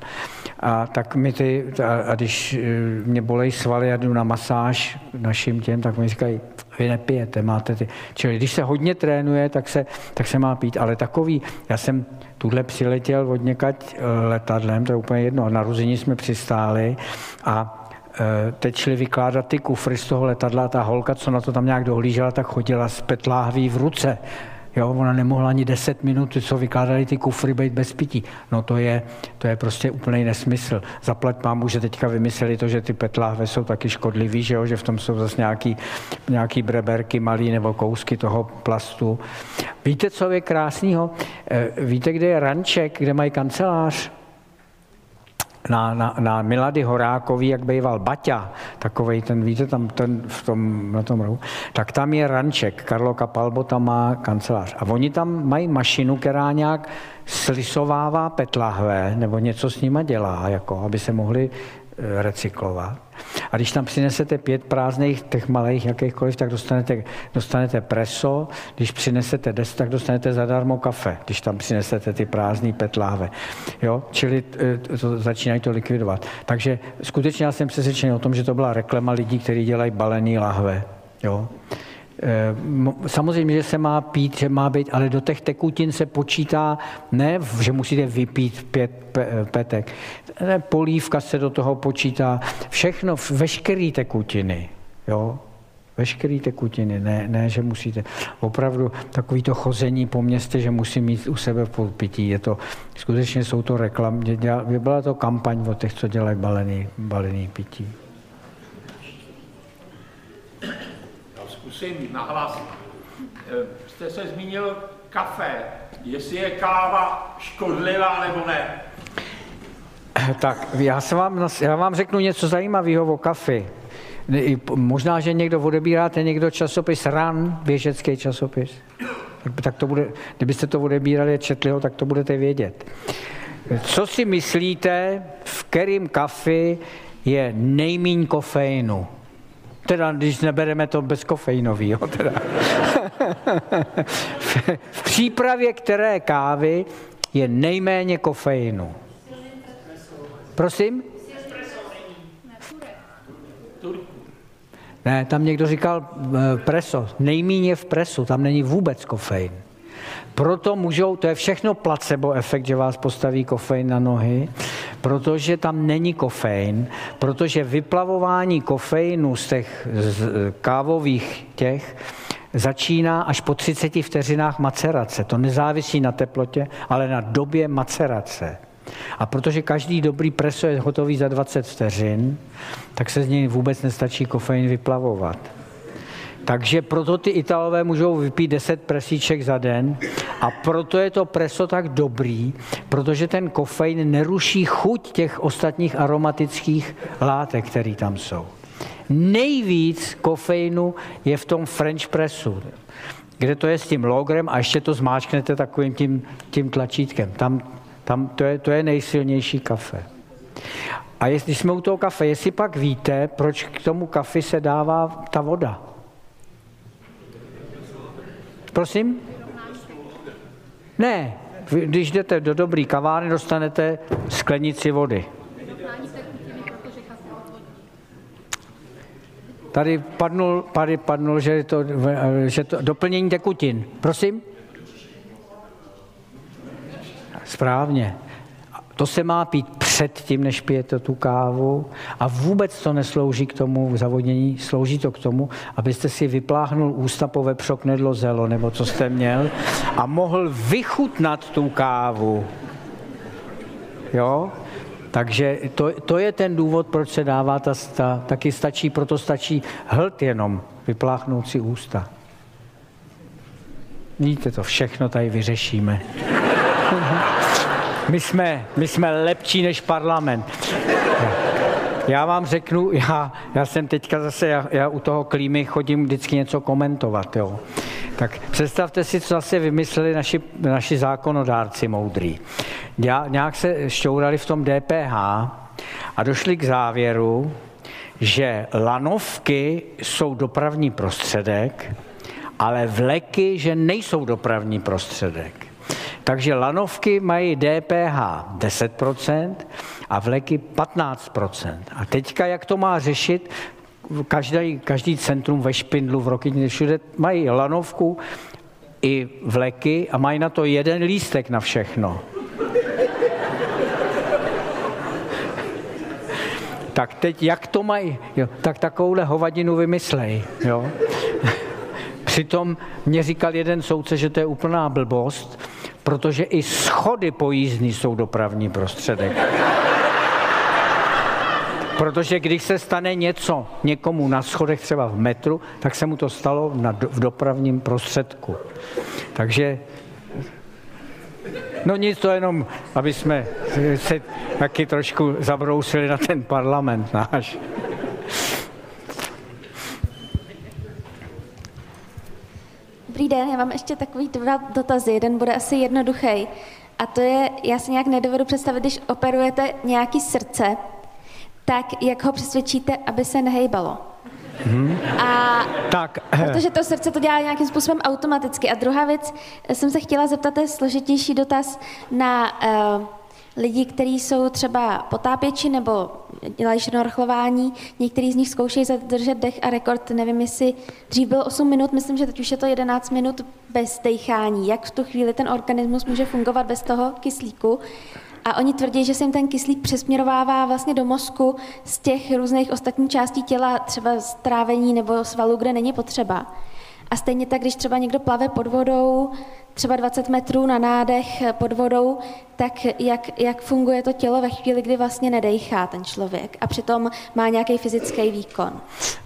A tak mi ty, a, a když e, mě bolej svaly a jdu na masáž našim těm, tak mi říkají, vy nepijete, máte ty. Čili když se hodně trénuje, tak se, tak se má pít, ale takový, já jsem tuhle přiletěl od někať eh, letadlem, to je úplně jedno, a narození jsme přistáli a eh, teď šli vykládat ty kufry z toho letadla, ta holka, co na to tam nějak dohlížela, tak chodila s petláhví v ruce. Jo, ona nemohla ani 10 minut, co vykládali ty kufry, být bez pití. No to je, to je prostě úplný nesmysl. Zaplať pámu, že teďka vymysleli to, že ty petláhve jsou taky škodlivý, že, jo, že v tom jsou zase nějaký, nějaký breberky malý nebo kousky toho plastu. Víte, co je krásného? Eh, víte, kde je ranček, kde mají kancelář? Na, na, na Milady Horákový, jak býval Baťa, takovej ten, víte, tam ten v tom, na tom rohu, tak tam je ranček, Karlo Kapalbo tam má kancelář. A oni tam mají mašinu, která nějak slisovává petlahve, nebo něco s nima dělá, jako, aby se mohli recyklovat. A když tam přinesete pět prázdných, těch malých jakýchkoliv, tak dostanete, dostanete preso, když přinesete deset, tak dostanete zadarmo kafe, když tam přinesete ty prázdné petláve. Jo? Čili eh, to, začínají to likvidovat. Takže skutečně já jsem přesvědčený o tom, že to byla reklama lidí, kteří dělají balený lahve. Jo? Eh, samozřejmě, že se má pít, že má být, ale do těch tekutin se počítá ne, že musíte vypít pět petek. Polívka se do toho počítá. Všechno, veškeré tekutiny. Jo? Veškerý tekutiny, ne, ne, že musíte. Opravdu takový to chození po městě, že musí mít u sebe v podpití. Je to, skutečně jsou to reklamy. Byla to kampaň o těch, co dělají balený, balený pití. Já zkusím nahlas. Eh, jste se zmínil kafe. Jestli je káva škodlivá nebo ne? Tak já, se vám, já vám řeknu něco zajímavého o kafi. Možná, že někdo odebíráte někdo časopis RAN, běžecký časopis. Tak, to bude, kdybyste to odebírali a četli ho, tak to budete vědět. Co si myslíte, v kterým kafi je nejmíň kofeinu? Teda, když nebereme to bez kofeinový, jo, teda. v přípravě které kávy je nejméně kofeinu? Prosím? Ne, tam někdo říkal eh, preso. Nejmíně v presu, tam není vůbec kofein. Proto můžou, to je všechno placebo efekt, že vás postaví kofein na nohy, protože tam není kofein, protože vyplavování kofeinu z těch z kávových těch začíná až po 30 vteřinách macerace. To nezávisí na teplotě, ale na době macerace. A protože každý dobrý preso je hotový za 20 vteřin, tak se z něj vůbec nestačí kofein vyplavovat. Takže proto ty Italové můžou vypít 10 presíček za den a proto je to preso tak dobrý, protože ten kofein neruší chuť těch ostatních aromatických látek, které tam jsou. Nejvíc kofeinu je v tom French pressu, kde to je s tím logrem a ještě to zmáčknete takovým tím, tím tlačítkem. Tam tam to je, to je nejsilnější kafe. A jestli jsme u toho kafe, jestli pak víte, proč k tomu kafi se dává ta voda? Prosím? Ne, když jdete do dobrý kavárny, dostanete sklenici vody. Tady padnul, tady padnul že, to, že to doplnění tekutin. Prosím? Správně. To se má pít před tím, než pijete tu kávu a vůbec to neslouží k tomu zavodnění, slouží to k tomu, abyste si vypláhnul ústa po vepřok nedlo zelo, nebo co jste měl, a mohl vychutnat tu kávu. Jo? Takže to, to je ten důvod, proč se dává ta, ta, taky stačí, proto stačí hlad jenom, vypláchnout si ústa. Víte to, všechno tady vyřešíme. My jsme, my jsme lepší než parlament. Já vám řeknu, já, já jsem teďka zase, já, já u toho klímy chodím vždycky něco komentovat, jo. Tak představte si, co zase vymysleli naši, naši zákonodárci moudrý. Já, nějak se šťourali v tom DPH a došli k závěru, že lanovky jsou dopravní prostředek, ale vleky, že nejsou dopravní prostředek. Takže lanovky mají DPH 10% a vleky 15%. A teďka, jak to má řešit, každý, každý centrum ve Špindlu, v Rokytně, všude mají lanovku i vleky a mají na to jeden lístek na všechno. tak teď jak to mají? Jo, tak takovouhle hovadinu vymyslej. Jo? Přitom mě říkal jeden soudce, že to je úplná blbost, protože i schody pojízdní jsou dopravní prostředek. Protože když se stane něco někomu na schodech, třeba v metru, tak se mu to stalo na, v dopravním prostředku. Takže No nic, to jenom, aby jsme se taky trošku zabrousili na ten parlament náš. Dobrý den, já mám ještě takový dva dotazy. Jeden bude asi jednoduchý. A to je, já si nějak nedovedu představit, když operujete nějaký srdce, tak jak ho přesvědčíte, aby se nehejbalo? Hmm. A tak. protože to srdce to dělá nějakým způsobem automaticky. A druhá věc, jsem se chtěla zeptat, je složitější dotaz na uh, lidi, kteří jsou třeba potápěči nebo dělají šnorchlování, některý z nich zkoušejí zadržet dech a rekord, nevím, jestli dřív byl 8 minut, myslím, že teď už je to 11 minut bez dechání. Jak v tu chvíli ten organismus může fungovat bez toho kyslíku? A oni tvrdí, že se jim ten kyslík přesměrovává vlastně do mozku z těch různých ostatních částí těla, třeba z trávení nebo svalů, kde není potřeba. A stejně tak, když třeba někdo plave pod vodou, třeba 20 metrů na nádech pod vodou, tak jak, jak funguje to tělo ve chvíli, kdy vlastně nedejchá ten člověk a přitom má nějaký fyzický výkon.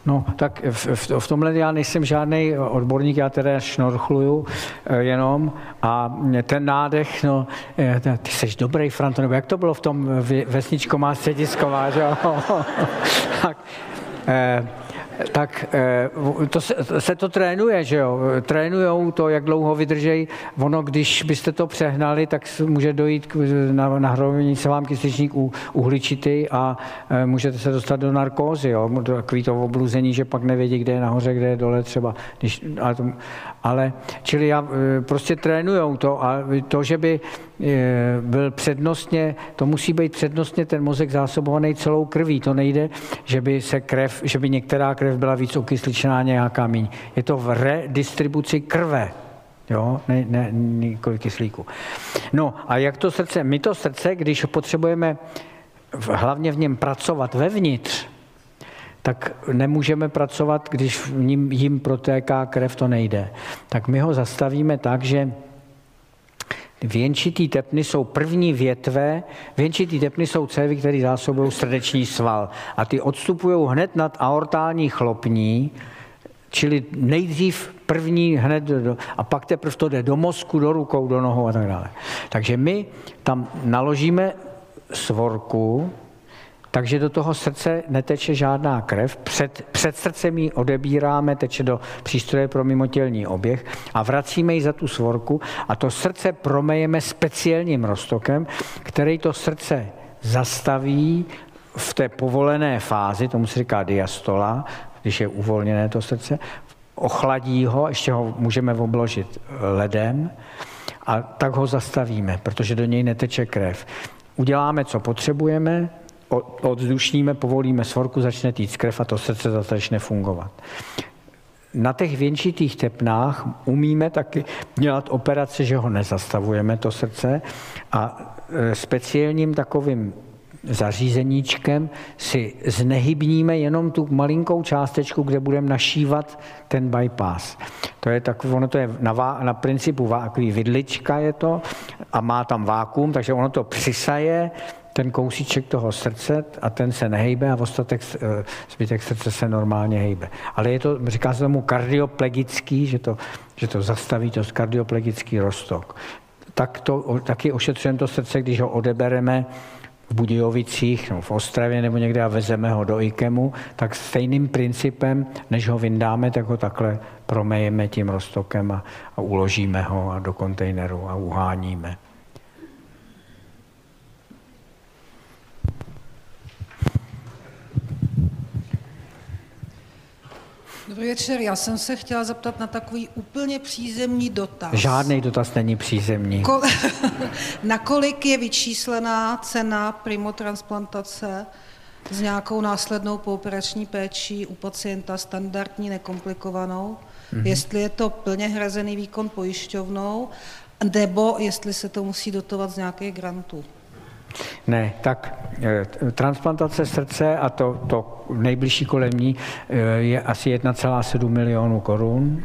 No, tak v, v, v tomhle já nejsem žádný odborník, já teda šnorchluju eh, jenom a ten nádech, no, eh, ty jsi dobrý, Franto, nebo jak to bylo v tom vesničko má středisková, že jo? tak, eh, tak eh, to se, se to trénuje, že jo? Trénujou to, jak dlouho vydržej. Ono, když byste to přehnali, tak může dojít k nahromění se vám kysličník uhličitý a eh, můžete se dostat do narkózy, jo? Takový to obluzení, že pak nevědí, kde je nahoře, kde je dole třeba. Když, ale, to, ale, čili já, eh, prostě trénujou to a to, že by byl přednostně, to musí být přednostně ten mozek zásobovaný celou krví. To nejde, že by se krev, že by některá krev byla víc okysličená, nějaká míň. Je to v redistribuci krve. Jo, ne, ne, nikoli kyslíku. No a jak to srdce? My to srdce, když potřebujeme hlavně v něm pracovat vevnitř, tak nemůžeme pracovat, když v ním, jim protéká krev, to nejde. Tak my ho zastavíme tak, že Věnčitý tepny jsou první větve, věnčitý tepny jsou cévy, které zásobují srdeční sval a ty odstupují hned nad aortální chlopní, čili nejdřív první hned do, a pak teprve to jde do mozku, do rukou, do nohou a tak dále. Takže my tam naložíme svorku, takže do toho srdce neteče žádná krev. Před, před srdcem ji odebíráme, teče do přístroje pro mimotělní oběh a vracíme ji za tu svorku a to srdce promejeme speciálním roztokem, který to srdce zastaví v té povolené fázi, tomu se říká diastola, když je uvolněné to srdce, ochladí ho, ještě ho můžeme obložit ledem a tak ho zastavíme, protože do něj neteče krev. Uděláme, co potřebujeme, odzdušníme, povolíme svorku, začne týct krev a to srdce začne fungovat. Na těch věnčitých tepnách umíme taky dělat operace, že ho nezastavujeme, to srdce, a e, speciálním takovým zařízeníčkem si znehybníme jenom tu malinkou částečku, kde budeme našívat ten bypass. To je tak, ono to je na, vá, na principu vákový vidlička je to a má tam vákum, takže ono to přisaje, ten kousíček toho srdce a ten se nehejbe a ostatek, eh, zbytek srdce se normálně hejbe. Ale je to, říká se tomu kardioplegický, že to, že to zastaví to kardioplegický roztok. Tak to, taky ošetřujeme to srdce, když ho odebereme v Budějovicích, nebo v Ostravě nebo někde a vezeme ho do IKEMu, tak stejným principem, než ho vyndáme, tak ho takhle promejeme tím roztokem a, a uložíme ho a do kontejneru a uháníme. Dobrý večer, já jsem se chtěla zeptat na takový úplně přízemní dotaz. Žádný dotaz není přízemní. Ko- Nakolik je vyčíslená cena primotransplantace s nějakou následnou pooperační péčí u pacienta standardní, nekomplikovanou? Mm-hmm. Jestli je to plně hrazený výkon pojišťovnou, nebo jestli se to musí dotovat z nějakých grantů? Ne, tak eh, transplantace srdce a to, to nejbližší kolem ní eh, je asi 1,7 milionů korun.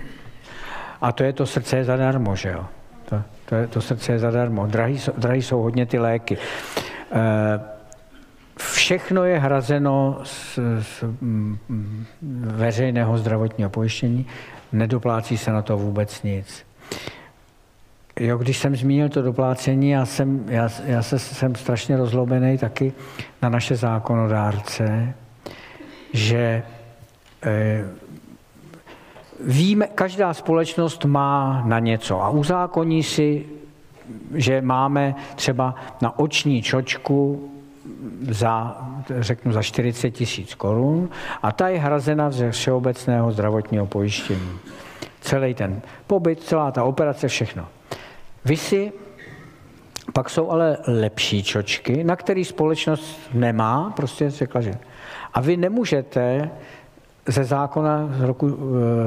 A to je to srdce zadarmo, že jo? To, to, je, to srdce je zadarmo. Drahý, drahý jsou hodně ty léky. Eh, všechno je hrazeno z, z mm, veřejného zdravotního pojištění, nedoplácí se na to vůbec nic. Jo, když jsem zmínil to doplácení, já jsem, já, já se, jsem strašně rozlobený taky na naše zákonodárce, že eh, víme, každá společnost má na něco a uzákoní si, že máme třeba na oční čočku za, řeknu, za 40 tisíc korun a ta je hrazena ze všeobecného zdravotního pojištění. Celý ten pobyt, celá ta operace, všechno. Vy si, pak jsou ale lepší čočky, na který společnost nemá, prostě řekla, že. A vy nemůžete ze zákona z roku, eh,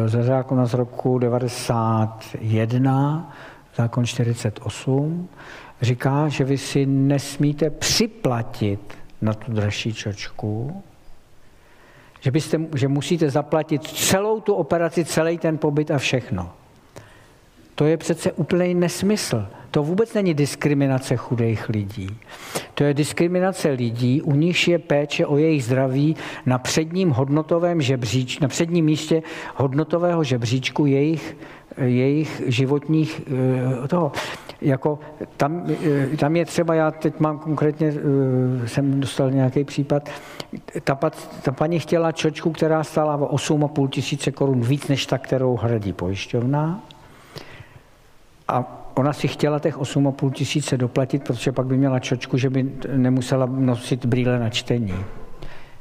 ze zákona z roku 91, zákon 48, říká, že vy si nesmíte připlatit na tu dražší čočku, že, byste, že musíte zaplatit celou tu operaci, celý ten pobyt a všechno. To je přece úplný nesmysl. To vůbec není diskriminace chudých lidí. To je diskriminace lidí, u nich je péče o jejich zdraví na předním hodnotovém žebříč, na předním místě hodnotového žebříčku jejich, jejich životních eh, toho. Jako tam, eh, tam je třeba, já teď mám konkrétně, eh, jsem dostal nějaký případ, ta, ta paní chtěla čočku, která stála o 8,5 tisíce korun víc než ta, kterou hradí pojišťovna. A ona si chtěla těch 8,5 tisíce doplatit, protože pak by měla čočku, že by nemusela nosit brýle na čtení.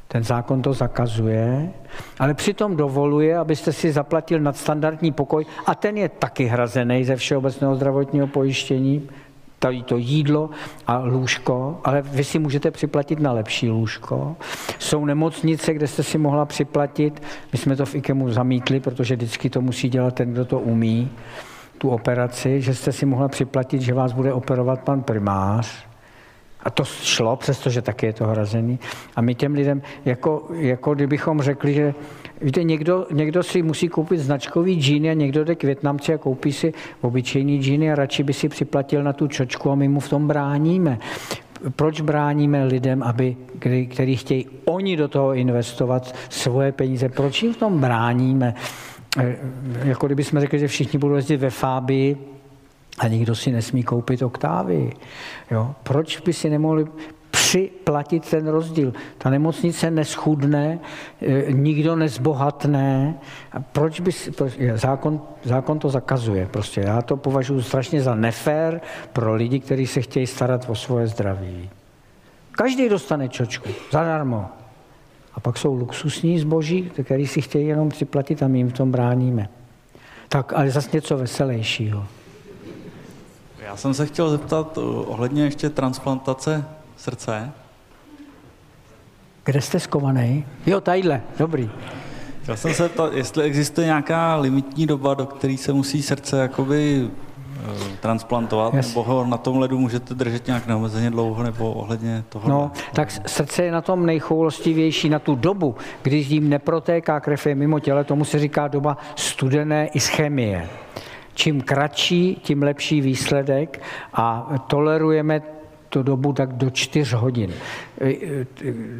Ten zákon to zakazuje, ale přitom dovoluje, abyste si zaplatil nadstandardní pokoj a ten je taky hrazený ze všeobecného zdravotního pojištění, tady to jídlo a lůžko, ale vy si můžete připlatit na lepší lůžko. Jsou nemocnice, kde jste si mohla připlatit, my jsme to v IKEMu zamítli, protože vždycky to musí dělat ten, kdo to umí tu operaci, že jste si mohla připlatit, že vás bude operovat pan primář. A to šlo, přestože taky je to hrazený. A my těm lidem, jako, jako kdybychom řekli, že víte, někdo, někdo si musí koupit značkový džíny a někdo jde k Větnamci a koupí si obyčejný džíny a radši by si připlatil na tu čočku a my mu v tom bráníme. Proč bráníme lidem, aby, který chtějí oni do toho investovat svoje peníze? Proč jim v tom bráníme? Eh, jako kdyby jsme řekli, že všichni budou jezdit ve Fábii a nikdo si nesmí koupit oktávy. Jo? Proč by si nemohli připlatit ten rozdíl? Ta nemocnice neschudne, eh, nikdo nezbohatne. A proč by proč, zákon, zákon to zakazuje. Prostě já to považuji strašně za nefér pro lidi, kteří se chtějí starat o svoje zdraví. Každý dostane čočku, zadarmo. A pak jsou luxusní zboží, který si chtějí jenom připlatit a my jim v tom bráníme. Tak, ale zase něco veselějšího. Já jsem se chtěl zeptat eh, ohledně ještě transplantace srdce. Kde jste skovaný? Jo, tadyhle, dobrý. Chtěl jsem se zeptat, jestli existuje nějaká limitní doba, do které se musí srdce jakoby transplantovat, yes. nebo ho na tom ledu můžete držet nějak neomezeně dlouho, nebo ohledně toho? No, tak srdce je na tom nejchoulostivější na tu dobu, když jim neprotéká krev je mimo těle, tomu se říká doba studené ischemie. Čím kratší, tím lepší výsledek a tolerujeme tu dobu tak do čtyř hodin, e, e,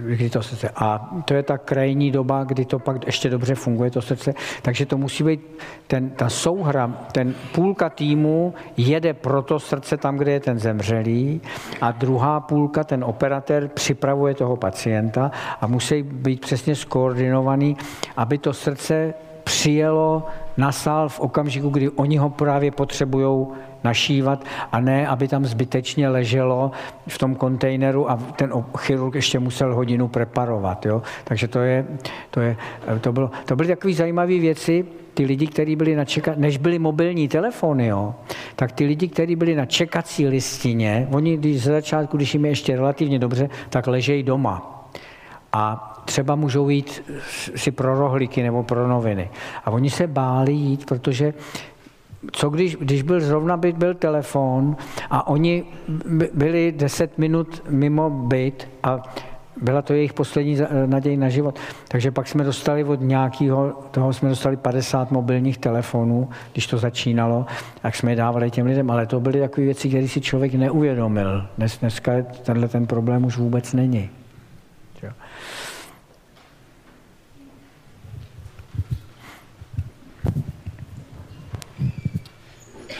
kdy to srdce. A to je ta krajní doba, kdy to pak ještě dobře funguje, to srdce. Takže to musí být ten, ta souhra, ten půlka týmu jede pro to srdce tam, kde je ten zemřelý a druhá půlka, ten operatér, připravuje toho pacienta a musí být přesně skoordinovaný, aby to srdce přijelo na sál v okamžiku, kdy oni ho právě potřebují našívat a ne, aby tam zbytečně leželo v tom kontejneru a ten chirurg ještě musel hodinu preparovat. Jo? Takže to, je, to, je, to, bylo, to byly takové zajímavé věci, ty lidi, kteří byli na čeka... než byly mobilní telefony, jo, tak ty lidi, kteří byli na čekací listině, oni když ze začátku, když jim je ještě relativně dobře, tak ležejí doma. A třeba můžou jít si pro rohlíky nebo pro noviny. A oni se báli jít, protože co když, když byl zrovna byt, byl telefon a oni byli 10 minut mimo byt a byla to jejich poslední naděj na život. Takže pak jsme dostali od nějakého, toho jsme dostali 50 mobilních telefonů, když to začínalo, tak jsme je dávali těm lidem, ale to byly takové věci, které si člověk neuvědomil. Dnes, dneska tenhle ten problém už vůbec není.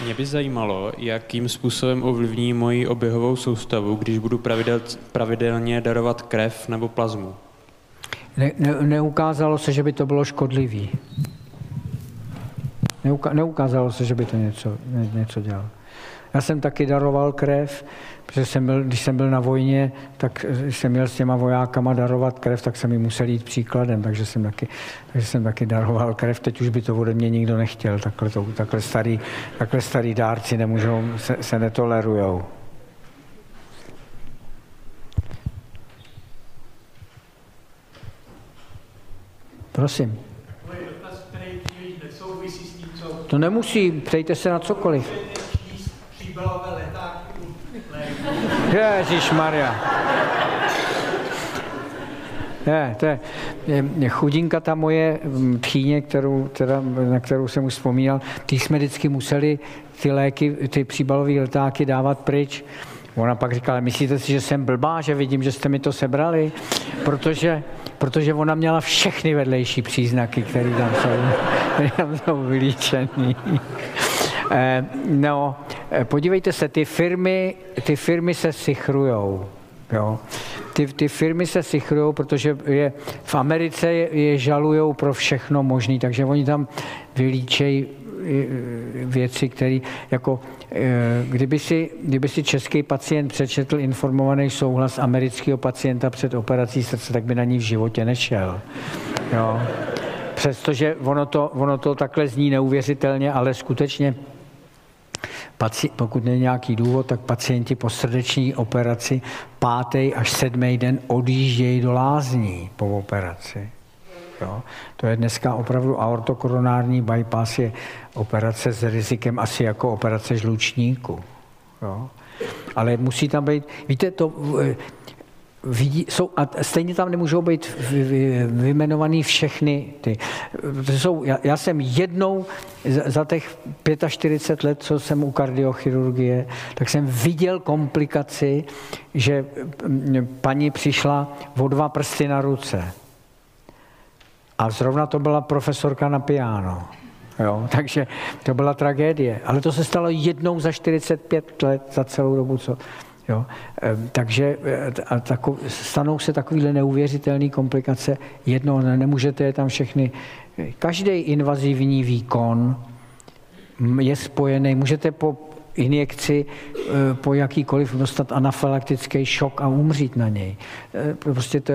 Mě by zajímalo, jakým způsobem ovlivní moji oběhovou soustavu, když budu pravidel, pravidelně darovat krev nebo plazmu. Ne, ne, neukázalo se, že by to bylo škodlivý. Neuka, neukázalo se, že by to něco, ně, něco dělalo. Já jsem taky daroval krev, protože jsem byl, když jsem byl na vojně, tak jsem měl s těma vojákama darovat krev, tak jsem jim musel jít příkladem, takže jsem taky, takže jsem taky daroval krev. Teď už by to ode mě nikdo nechtěl, takhle, to, takhle, starý, takhle starý dárci nemůžou, se, se netolerujou. Prosím. To nemusí, ptejte se na cokoliv. Ježíš Maria. Je, to je, je, chudinka ta moje tchýně, kterou, teda, na kterou jsem už vzpomínal, ty jsme vždycky museli ty léky, ty příbalové letáky dávat pryč. Ona pak říkala, myslíte si, že jsem blbá, že vidím, že jste mi to sebrali? Protože, protože ona měla všechny vedlejší příznaky, které tam jsou, které tam jsou vylíčený. Eh, no, eh, podívejte se, ty firmy, ty firmy se sichrujou. Jo. Ty, ty firmy se sichrují, protože je, v Americe je, je žalujou pro všechno možné, takže oni tam vylíčejí věci, které jako eh, kdyby si, kdyby si český pacient přečetl informovaný souhlas amerického pacienta před operací srdce, tak by na ní v životě nešel. Jo. Přestože ono to, ono to takhle zní neuvěřitelně, ale skutečně Paci, pokud není nějaký důvod, tak pacienti po srdeční operaci pátý až sedmý den odjíždějí do lázní po operaci. Jo? To je dneska opravdu aortokoronární bypass je operace s rizikem asi jako operace žlučníku. Jo? Ale musí tam být, víte, to, vidí, jsou, a stejně tam nemůžou být vyjmenovaný všechny ty. Jsou, já, já jsem jednou za, za těch 45 let, co jsem u kardiochirurgie, tak jsem viděl komplikaci, že paní přišla o dva prsty na ruce. A zrovna to byla profesorka na piano. Jo, takže to byla tragédie. Ale to se stalo jednou za 45 let, za celou dobu, co, Jo? Takže e, a tako, stanou se takovéhle neuvěřitelné komplikace. Jedno, nemůžete je tam všechny. Každý invazivní výkon je spojený, můžete po injekci e, po jakýkoliv dostat anafylaktický šok a umřít na něj. E, prostě to,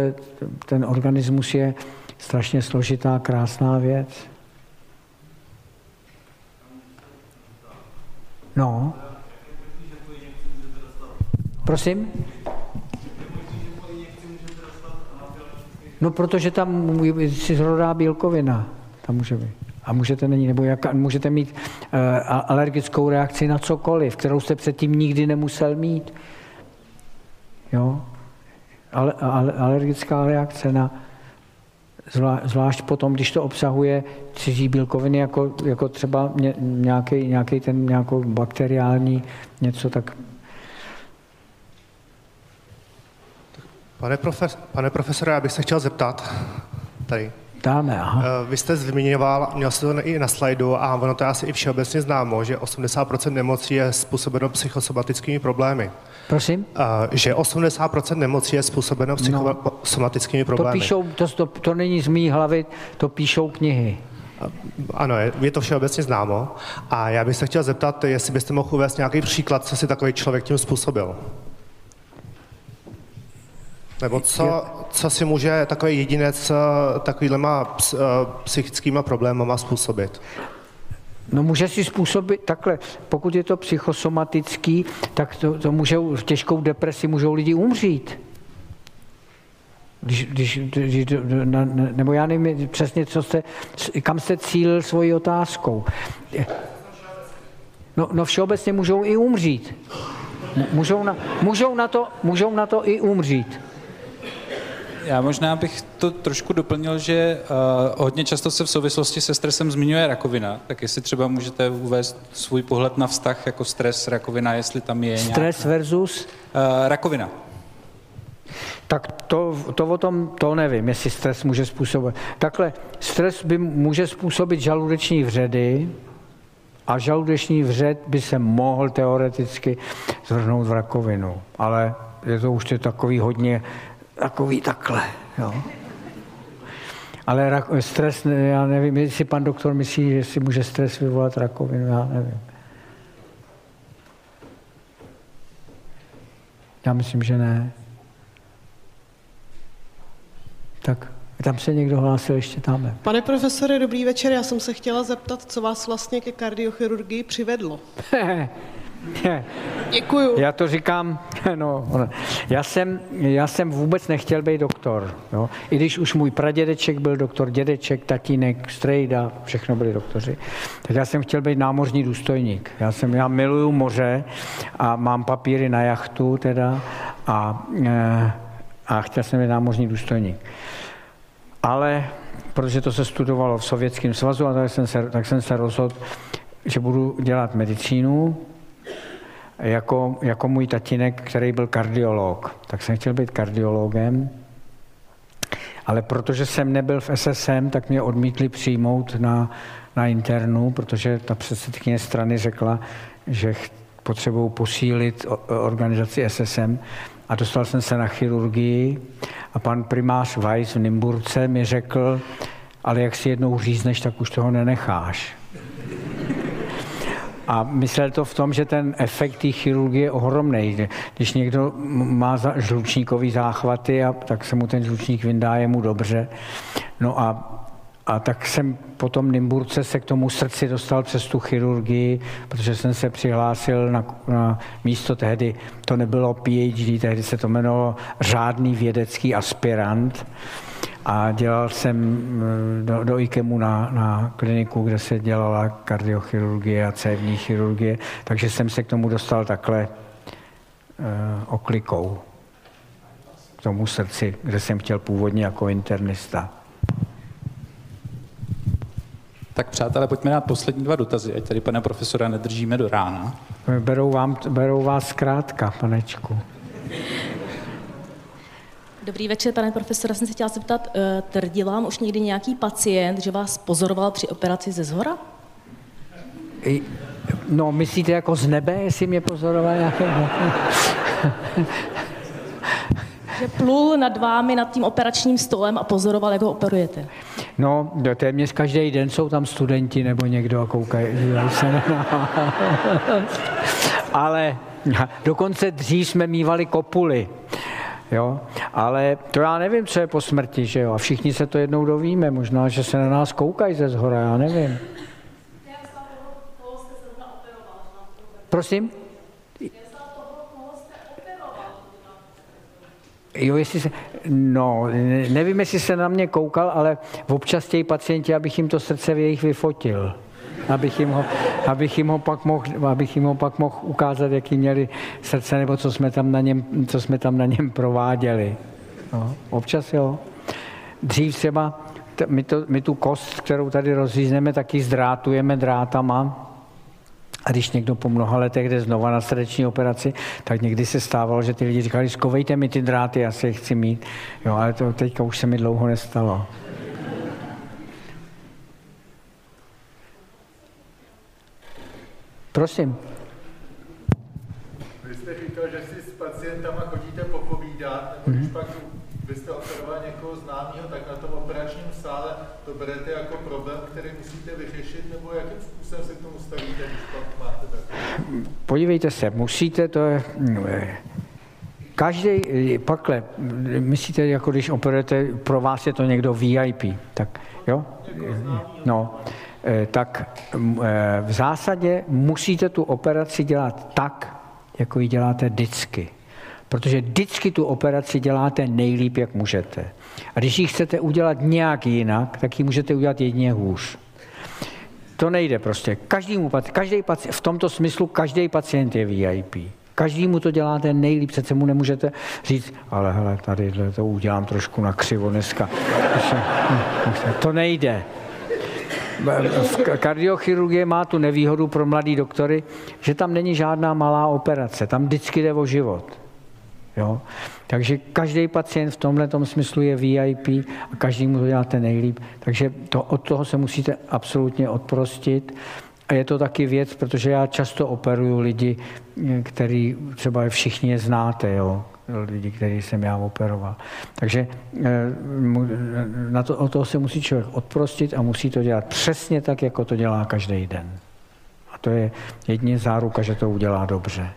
ten organismus je strašně složitá, krásná věc. No. Prosím? No, protože tam si zrodá bílkovina. Tam může být. A můžete, není, nebo jak, můžete mít uh, alergickou reakci na cokoliv, kterou jste předtím nikdy nemusel mít. Jo? Ale, ale, alergická reakce na, zvlá, zvlášť potom, když to obsahuje cizí bílkoviny, jako, jako třeba nějaký, nějaký ten nějakou bakteriální něco, tak Pane, profes, pane profesore, já bych se chtěl zeptat tady. Dáme, aha. Eh, vy jste zmiňoval, měl jste to i na slajdu a ono to je asi i všeobecně známo, že 80% nemocí je způsobeno psychosomatickými problémy. Prosím? Uh, že 80% nemocí je způsobeno no. psychosomatickými problémy. To píšou, to, to, to není z mý hlavy, to píšou knihy. Ano, je, je to všeobecně známo. A já bych se chtěl zeptat, jestli byste mohl uvést nějaký příklad, co si takový člověk tím způsobil. Nebo co, co si může takový jedinec eh, takovýhlema eh, psychickými problémama způsobit? No může si způsobit takhle, pokud je to psychosomatický, tak to, to můžou, v těžkou depresi můžou lidi umřít. Když, když, když, nebo já nevím přesně, co jste, kam jste cílil svojí otázkou. No, no všeobecně můžou i umřít. Můžou na, můžou, na to, můžou na to i umřít. Já možná bych to trošku doplnil, že uh, hodně často se v souvislosti se stresem zmiňuje rakovina, tak jestli třeba můžete uvést svůj pohled na vztah jako stres, rakovina, jestli tam je Stres nějaká... versus? Uh, rakovina. Tak to, to o tom, to nevím, jestli stres může způsobit. Takhle, stres by může způsobit žaludeční vředy a žaludeční vřed by se mohl teoreticky zvrhnout v rakovinu, ale je to už je takový hodně takový takhle. Jo. Ale stres, já nevím, jestli pan doktor myslí, že si může stres vyvolat rakovinu, já nevím. Já myslím, že ne. Tak, tam se někdo hlásil ještě tam. Pane profesore, dobrý večer. Já jsem se chtěla zeptat, co vás vlastně ke kardiochirurgii přivedlo. Děkuju. Já to říkám, no, já jsem, já jsem vůbec nechtěl být doktor. Jo? I když už můj pradědeček byl doktor, dědeček, tatínek, strejda, všechno byli doktoři, tak já jsem chtěl být námořní důstojník. Já, jsem, já miluju moře a mám papíry na jachtu teda a, eh, a chtěl jsem být námořní důstojník. Ale protože to se studovalo v Sovětském svazu, a tak jsem se, tak jsem se rozhodl, že budu dělat medicínu, jako, jako můj tatínek, který byl kardiolog. Tak jsem chtěl být kardiologem, ale protože jsem nebyl v SSM, tak mě odmítli přijmout na, na internu, protože ta předsedkyně strany řekla, že potřebují posílit organizaci SSM a dostal jsem se na chirurgii a pan primář Weiss v Nymburce mi řekl, ale jak si jednou řízneš, tak už toho nenecháš. A myslel to v tom, že ten efekt té chirurgie je ohromný. Když někdo má žlučníkový záchvaty, a, tak se mu ten žlučník vyndá, je mu dobře. No a, a tak jsem po tom Nymburce se k tomu srdci dostal přes tu chirurgii, protože jsem se přihlásil na, na místo tehdy, to nebylo PhD, tehdy se to jmenovalo řádný vědecký aspirant a dělal jsem eh, do, do IKEMu na, na kliniku, kde se dělala kardiochirurgie a cévní chirurgie, takže jsem se k tomu dostal takhle uh, oklikou k tomu srdci, kde jsem chtěl původně jako internista. Tak přátelé, pojďme na poslední dva dotazy, ať tady pana profesora nedržíme do rána. Berou, vám, berou vás zkrátka, panečku. Dobrý večer, pane profesore. Jsem se chtěla zeptat, eh, tvrdil vám už někdy nějaký pacient, že vás pozoroval při operaci ze zhora? No, myslíte jako z nebe, jestli mě pozoroval nějaký... že plul nad vámi, nad tím operačním stolem a pozoroval, jak ho operujete. No, téměř každý den jsou tam studenti nebo někdo a koukají, se na Ale dokonce dřív jsme mývali kopuly. Jo? Ale to já nevím, co je po smrti, že jo? A všichni se to jednou dovíme. Možná, že se na nás koukají ze zhora, já nevím. Prosím? Jo, jestli se, no, nevím, jestli se na mě koukal, ale občas tějí pacienti, abych jim to srdce v jejich vyfotil abych jim ho, abych jim ho pak mohl, abych jim ho pak mohl ukázat, jaký měli srdce, nebo co jsme tam na něm, co jsme tam na něm prováděli. No, občas jo. Dřív třeba my, to, my tu kost, kterou tady rozřízneme, taky zdrátujeme drátama. A když někdo po mnoha letech jde znova na srdeční operaci, tak někdy se stávalo, že ty lidi říkali, skovejte mi ty dráty, já si je chci mít. Jo, ale to teďka už se mi dlouho nestalo. Prosím. Vy jste říkal, že si s pacientama chodíte popovídat, nebo když mm-hmm. pak byste operoval někoho známého, tak na tom operačním sále to berete jako problém, který musíte vyřešit, nebo jakým způsobem se k tomu stavíte, když pak máte takový? Podívejte se, musíte, to je... Každý, pakle, myslíte, jako když operujete, pro vás je to někdo VIP, tak jo? No, Eh, tak mm, eh, v zásadě musíte tu operaci dělat tak, jako ji děláte vždycky. Protože vždycky tu operaci děláte nejlíp, jak můžete. A když ji chcete udělat nějak jinak, tak ji můžete udělat jedině hůř. To nejde prostě. Každý, každý v tomto smyslu každý pacient je VIP. Každý mu to děláte nejlíp, přece mu nemůžete říct, ale hele, tady to udělám trošku na křivo dneska. To nejde. Kardiochirurgie má tu nevýhodu pro mladý doktory, že tam není žádná malá operace, tam vždycky jde o život. Jo? Takže každý pacient v tomhle smyslu je VIP a každý mu to děláte nejlíp. Takže to, od toho se musíte absolutně odprostit. A je to taky věc, protože já často operuju lidi, který třeba všichni je znáte, jo? Lidi, který jsem já operoval. Takže eh, na to, o toho se musí člověk odprostit a musí to dělat přesně tak, jako to dělá každý den. A to je jedině záruka, že to udělá dobře.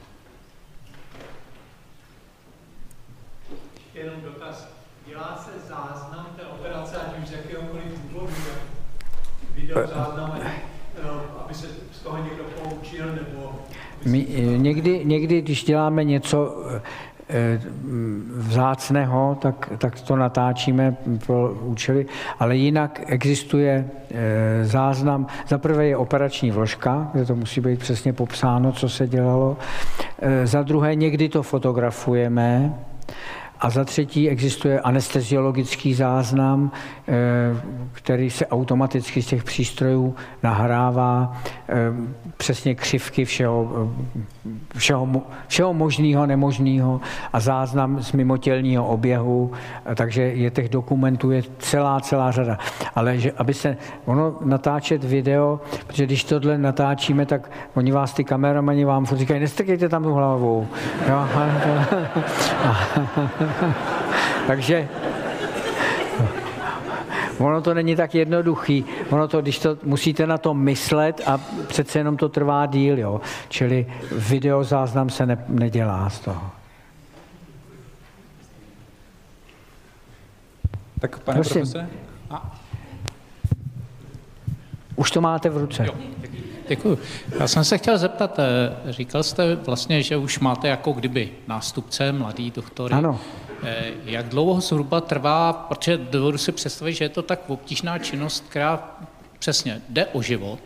My, někdy, někdy, když děláme něco Eh, vzácného, tak, tak to natáčíme pro účely, ale jinak existuje eh, záznam. Za prvé je operační vložka, kde to musí být přesně popsáno, co se dělalo. Eh, za druhé někdy to fotografujeme, a za třetí existuje anesteziologický záznam, eh, který se automaticky z těch přístrojů nahrává eh, přesně křivky všeho, eh, všeho, všeho možného, nemožného a záznam z mimotělního oběhu, takže je těch dokumentů je celá, celá řada. Ale že, aby se, ono natáčet video, protože když tohle natáčíme, tak oni vás, ty kameramani vám říkají, nestrkejte tam tu hlavou. Jo? Takže ono to není tak jednoduchý. Ono to, když to musíte na to myslet a přece jenom to trvá díl, jo. Čili videozáznam se ne, nedělá z toho. Tak pane Prosím. profesore? A. Už to máte v ruce. Jo. Děkuji. Já jsem se chtěl zeptat, eh, říkal jste vlastně, že už máte jako kdyby nástupce, mladý doktory. Ano. Eh, jak dlouho zhruba trvá, protože dovedu si představit, že je to tak obtížná činnost, která přesně jde o život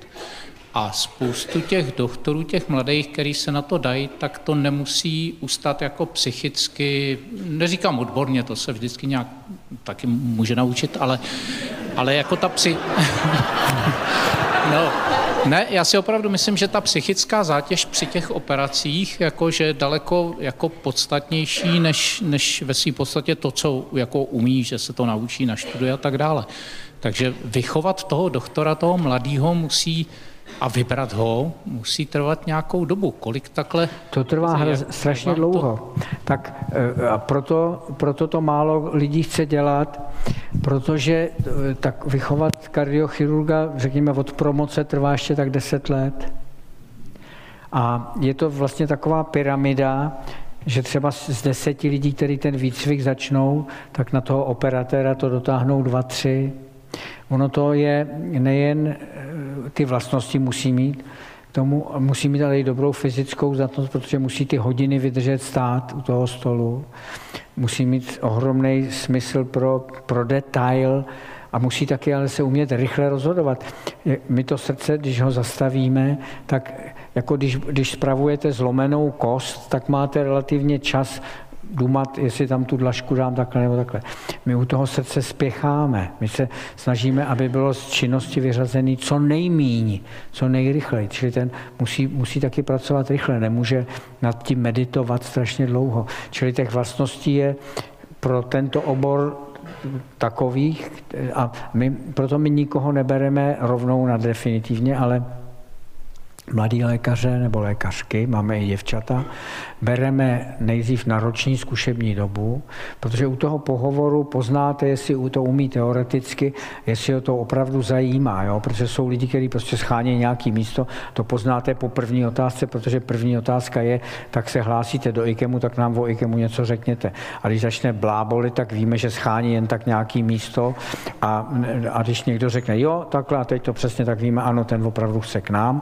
a spoustu těch doktorů, těch mladých, kteří se na to dají, tak to nemusí ustat jako psychicky, neříkám odborně, to se vždycky nějak taky může naučit, ale, ale jako ta psy... no, ne, já si opravdu myslím, že ta psychická zátěž při těch operacích jako, že je daleko jako podstatnější, než, než ve své podstatě to, co jako umí, že se to naučí, naštuduje a tak dále. Takže vychovat toho doktora, toho mladého musí a vybrat ho musí trvat nějakou dobu. Kolik takhle? To trvá hra, strašně dlouho. To... Tak eh, a proto, proto to málo lidí chce dělat, protože eh, tak vychovat kardiochirurga, řekněme, od promoce trvá ještě tak 10 let. A je to vlastně taková pyramida, že třeba z deseti lidí, kteří ten výcvik začnou, tak na toho operatéra to dotáhnou dva, tři. Ono to je nejen eh, ty vlastnosti musí mít, tomu musí mít ale i dobrou fyzickou zatnost, protože musí ty hodiny vydržet stát u toho stolu, musí mít ohromný smysl pro, pro detail a musí taky ale se umět rychle rozhodovat. My to srdce, když ho zastavíme, tak jako když, když spravujete zlomenou kost, tak máte relativně čas dumat, jestli tam tu dlažku dám takhle nebo takhle. My u toho srdce spěcháme. My se snažíme, aby bylo z činnosti vyřazený co nejmíň, co nejrychleji. Čili ten musí, musí taky pracovat rychle, nemůže nad tím meditovat strašně dlouho. Čili těch vlastností je pro tento obor takových a my, proto my nikoho nebereme rovnou na definitivně, ale mladí lékaře nebo lékařky, máme i děvčata, bereme nejdřív na roční zkušební dobu, protože u toho pohovoru poznáte, jestli to umí teoreticky, jestli ho to opravdu zajímá, jo? protože jsou lidi, kteří prostě schání nějaký místo, to poznáte po první otázce, protože první otázka je, tak se hlásíte do IKEMu, tak nám o IKEMu něco řekněte. A když začne bláboli, tak víme, že schání jen tak nějaký místo a, a když někdo řekne, jo, takhle a teď to přesně tak víme, ano, ten opravdu chce k nám.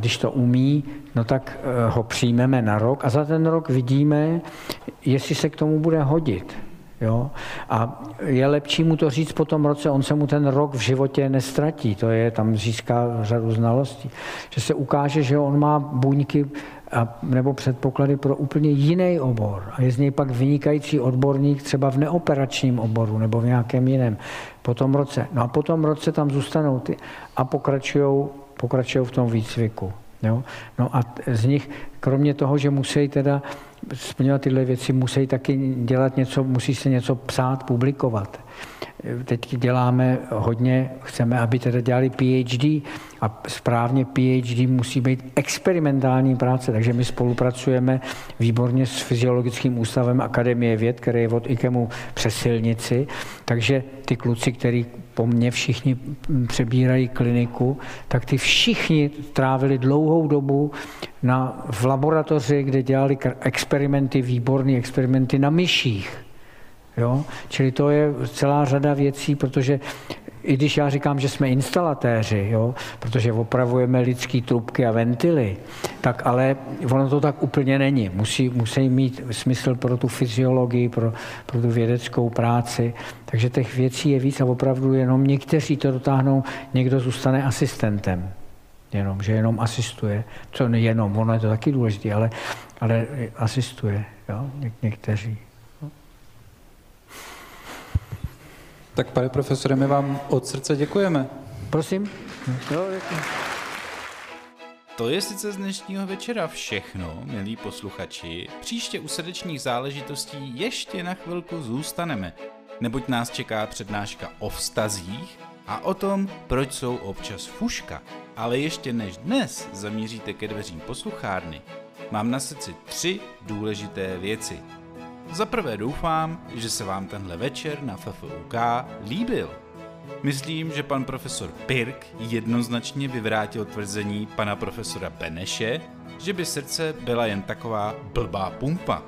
Když to umí, no tak eh, ho přijmeme na rok a za ten rok vidíme, jestli se k tomu bude hodit. Jo? A je lepší mu to říct po tom roce, on se mu ten rok v životě nestratí, to je, tam získá řadu znalostí. Že se ukáže, že on má buňky a, nebo předpoklady pro úplně jiný obor a je z něj pak vynikající odborník třeba v neoperačním oboru nebo v nějakém jiném po tom roce. No a po tom roce tam zůstanou ty a pokračují pokračují v tom výcviku. Jo? No a z nich, kromě toho, že musí teda splňovat tyhle věci, musí taky dělat něco, musí se něco psát, publikovat. Teď děláme hodně, chceme, aby teda dělali PhD a správně PhD musí být experimentální práce, takže my spolupracujeme výborně s Fyziologickým ústavem Akademie věd, který je od IKEMu přes silnici, takže ty kluci, který po mně všichni přebírají kliniku, tak ty všichni trávili dlouhou dobu na, v laboratoři, kde dělali experimenty, výborné experimenty na myších. Jo? Čili to je celá řada věcí, protože i když já říkám, že jsme instalatéři, jo, protože opravujeme lidský trubky a ventily, tak ale ono to tak úplně není. Musí, musí mít smysl pro tu fyziologii, pro, pro tu vědeckou práci. Takže těch věcí je víc a opravdu jenom někteří to dotáhnou, někdo zůstane asistentem. Jenom, že jenom asistuje. Co nejenom, ono je to taky důležité, ale, ale asistuje, jo, Ně, někteří. Tak pane profesore, my vám od srdce děkujeme. Prosím. Jo, děkuji. To je sice z dnešního večera všechno, milí posluchači. Příště u srdečních záležitostí ještě na chvilku zůstaneme, neboť nás čeká přednáška o vztazích a o tom, proč jsou občas fuška. Ale ještě než dnes zamíříte ke dveřím posluchárny, mám na srdci tři důležité věci. Za prvé doufám, že se vám tenhle večer na FFUK líbil. Myslím, že pan profesor Pirk jednoznačně vyvrátil tvrzení pana profesora Beneše, že by srdce byla jen taková blbá pumpa.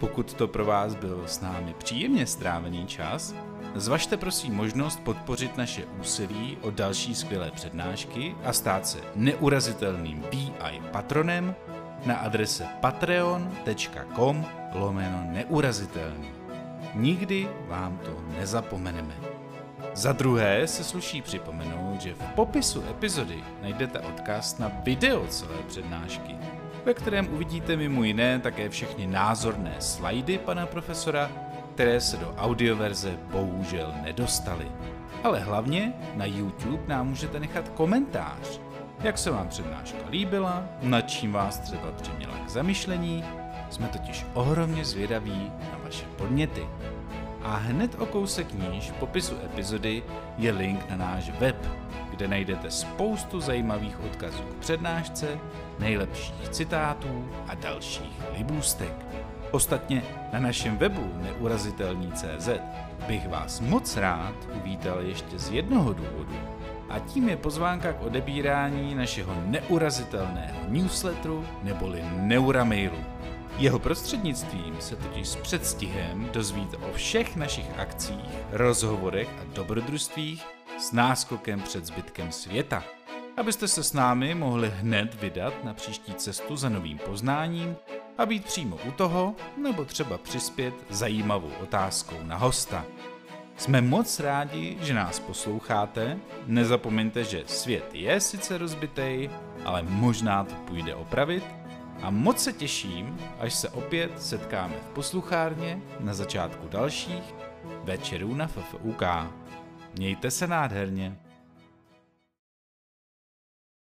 Pokud to pro vás byl s námi příjemně strávený čas, zvažte prosím možnost podpořit naše úsilí o další skvělé přednášky a stát se neurazitelným BI patronem na adrese patreon.com lomeno neurazitelný. Nikdy vám to nezapomeneme. Za druhé se sluší připomenout, že v popisu epizody najdete odkaz na video celé přednášky, ve kterém uvidíte mimo jiné také všechny názorné slajdy pana profesora, které se do audioverze bohužel nedostaly. Ale hlavně na YouTube nám můžete nechat komentář, jak se vám přednáška líbila, nad čím vás třeba přiměla k zamyšlení, jsme totiž ohromně zvědaví na vaše podněty. A hned o kousek níž v popisu epizody je link na náš web, kde najdete spoustu zajímavých odkazů k přednášce, nejlepších citátů a dalších libůstek. Ostatně na našem webu neurazitelný.cz bych vás moc rád uvítal ještě z jednoho důvodu. A tím je pozvánka k odebírání našeho neurazitelného newsletteru neboli Neuramailu. Jeho prostřednictvím se totiž s předstihem dozvíte o všech našich akcích, rozhovorech a dobrodružstvích s náskokem před zbytkem světa. Abyste se s námi mohli hned vydat na příští cestu za novým poznáním a být přímo u toho, nebo třeba přispět zajímavou otázkou na hosta. Jsme moc rádi, že nás posloucháte. Nezapomeňte, že svět je sice rozbitej, ale možná to půjde opravit a moc se těším, až se opět setkáme v posluchárně na začátku dalších večerů na FFUK. Mějte se nádherně.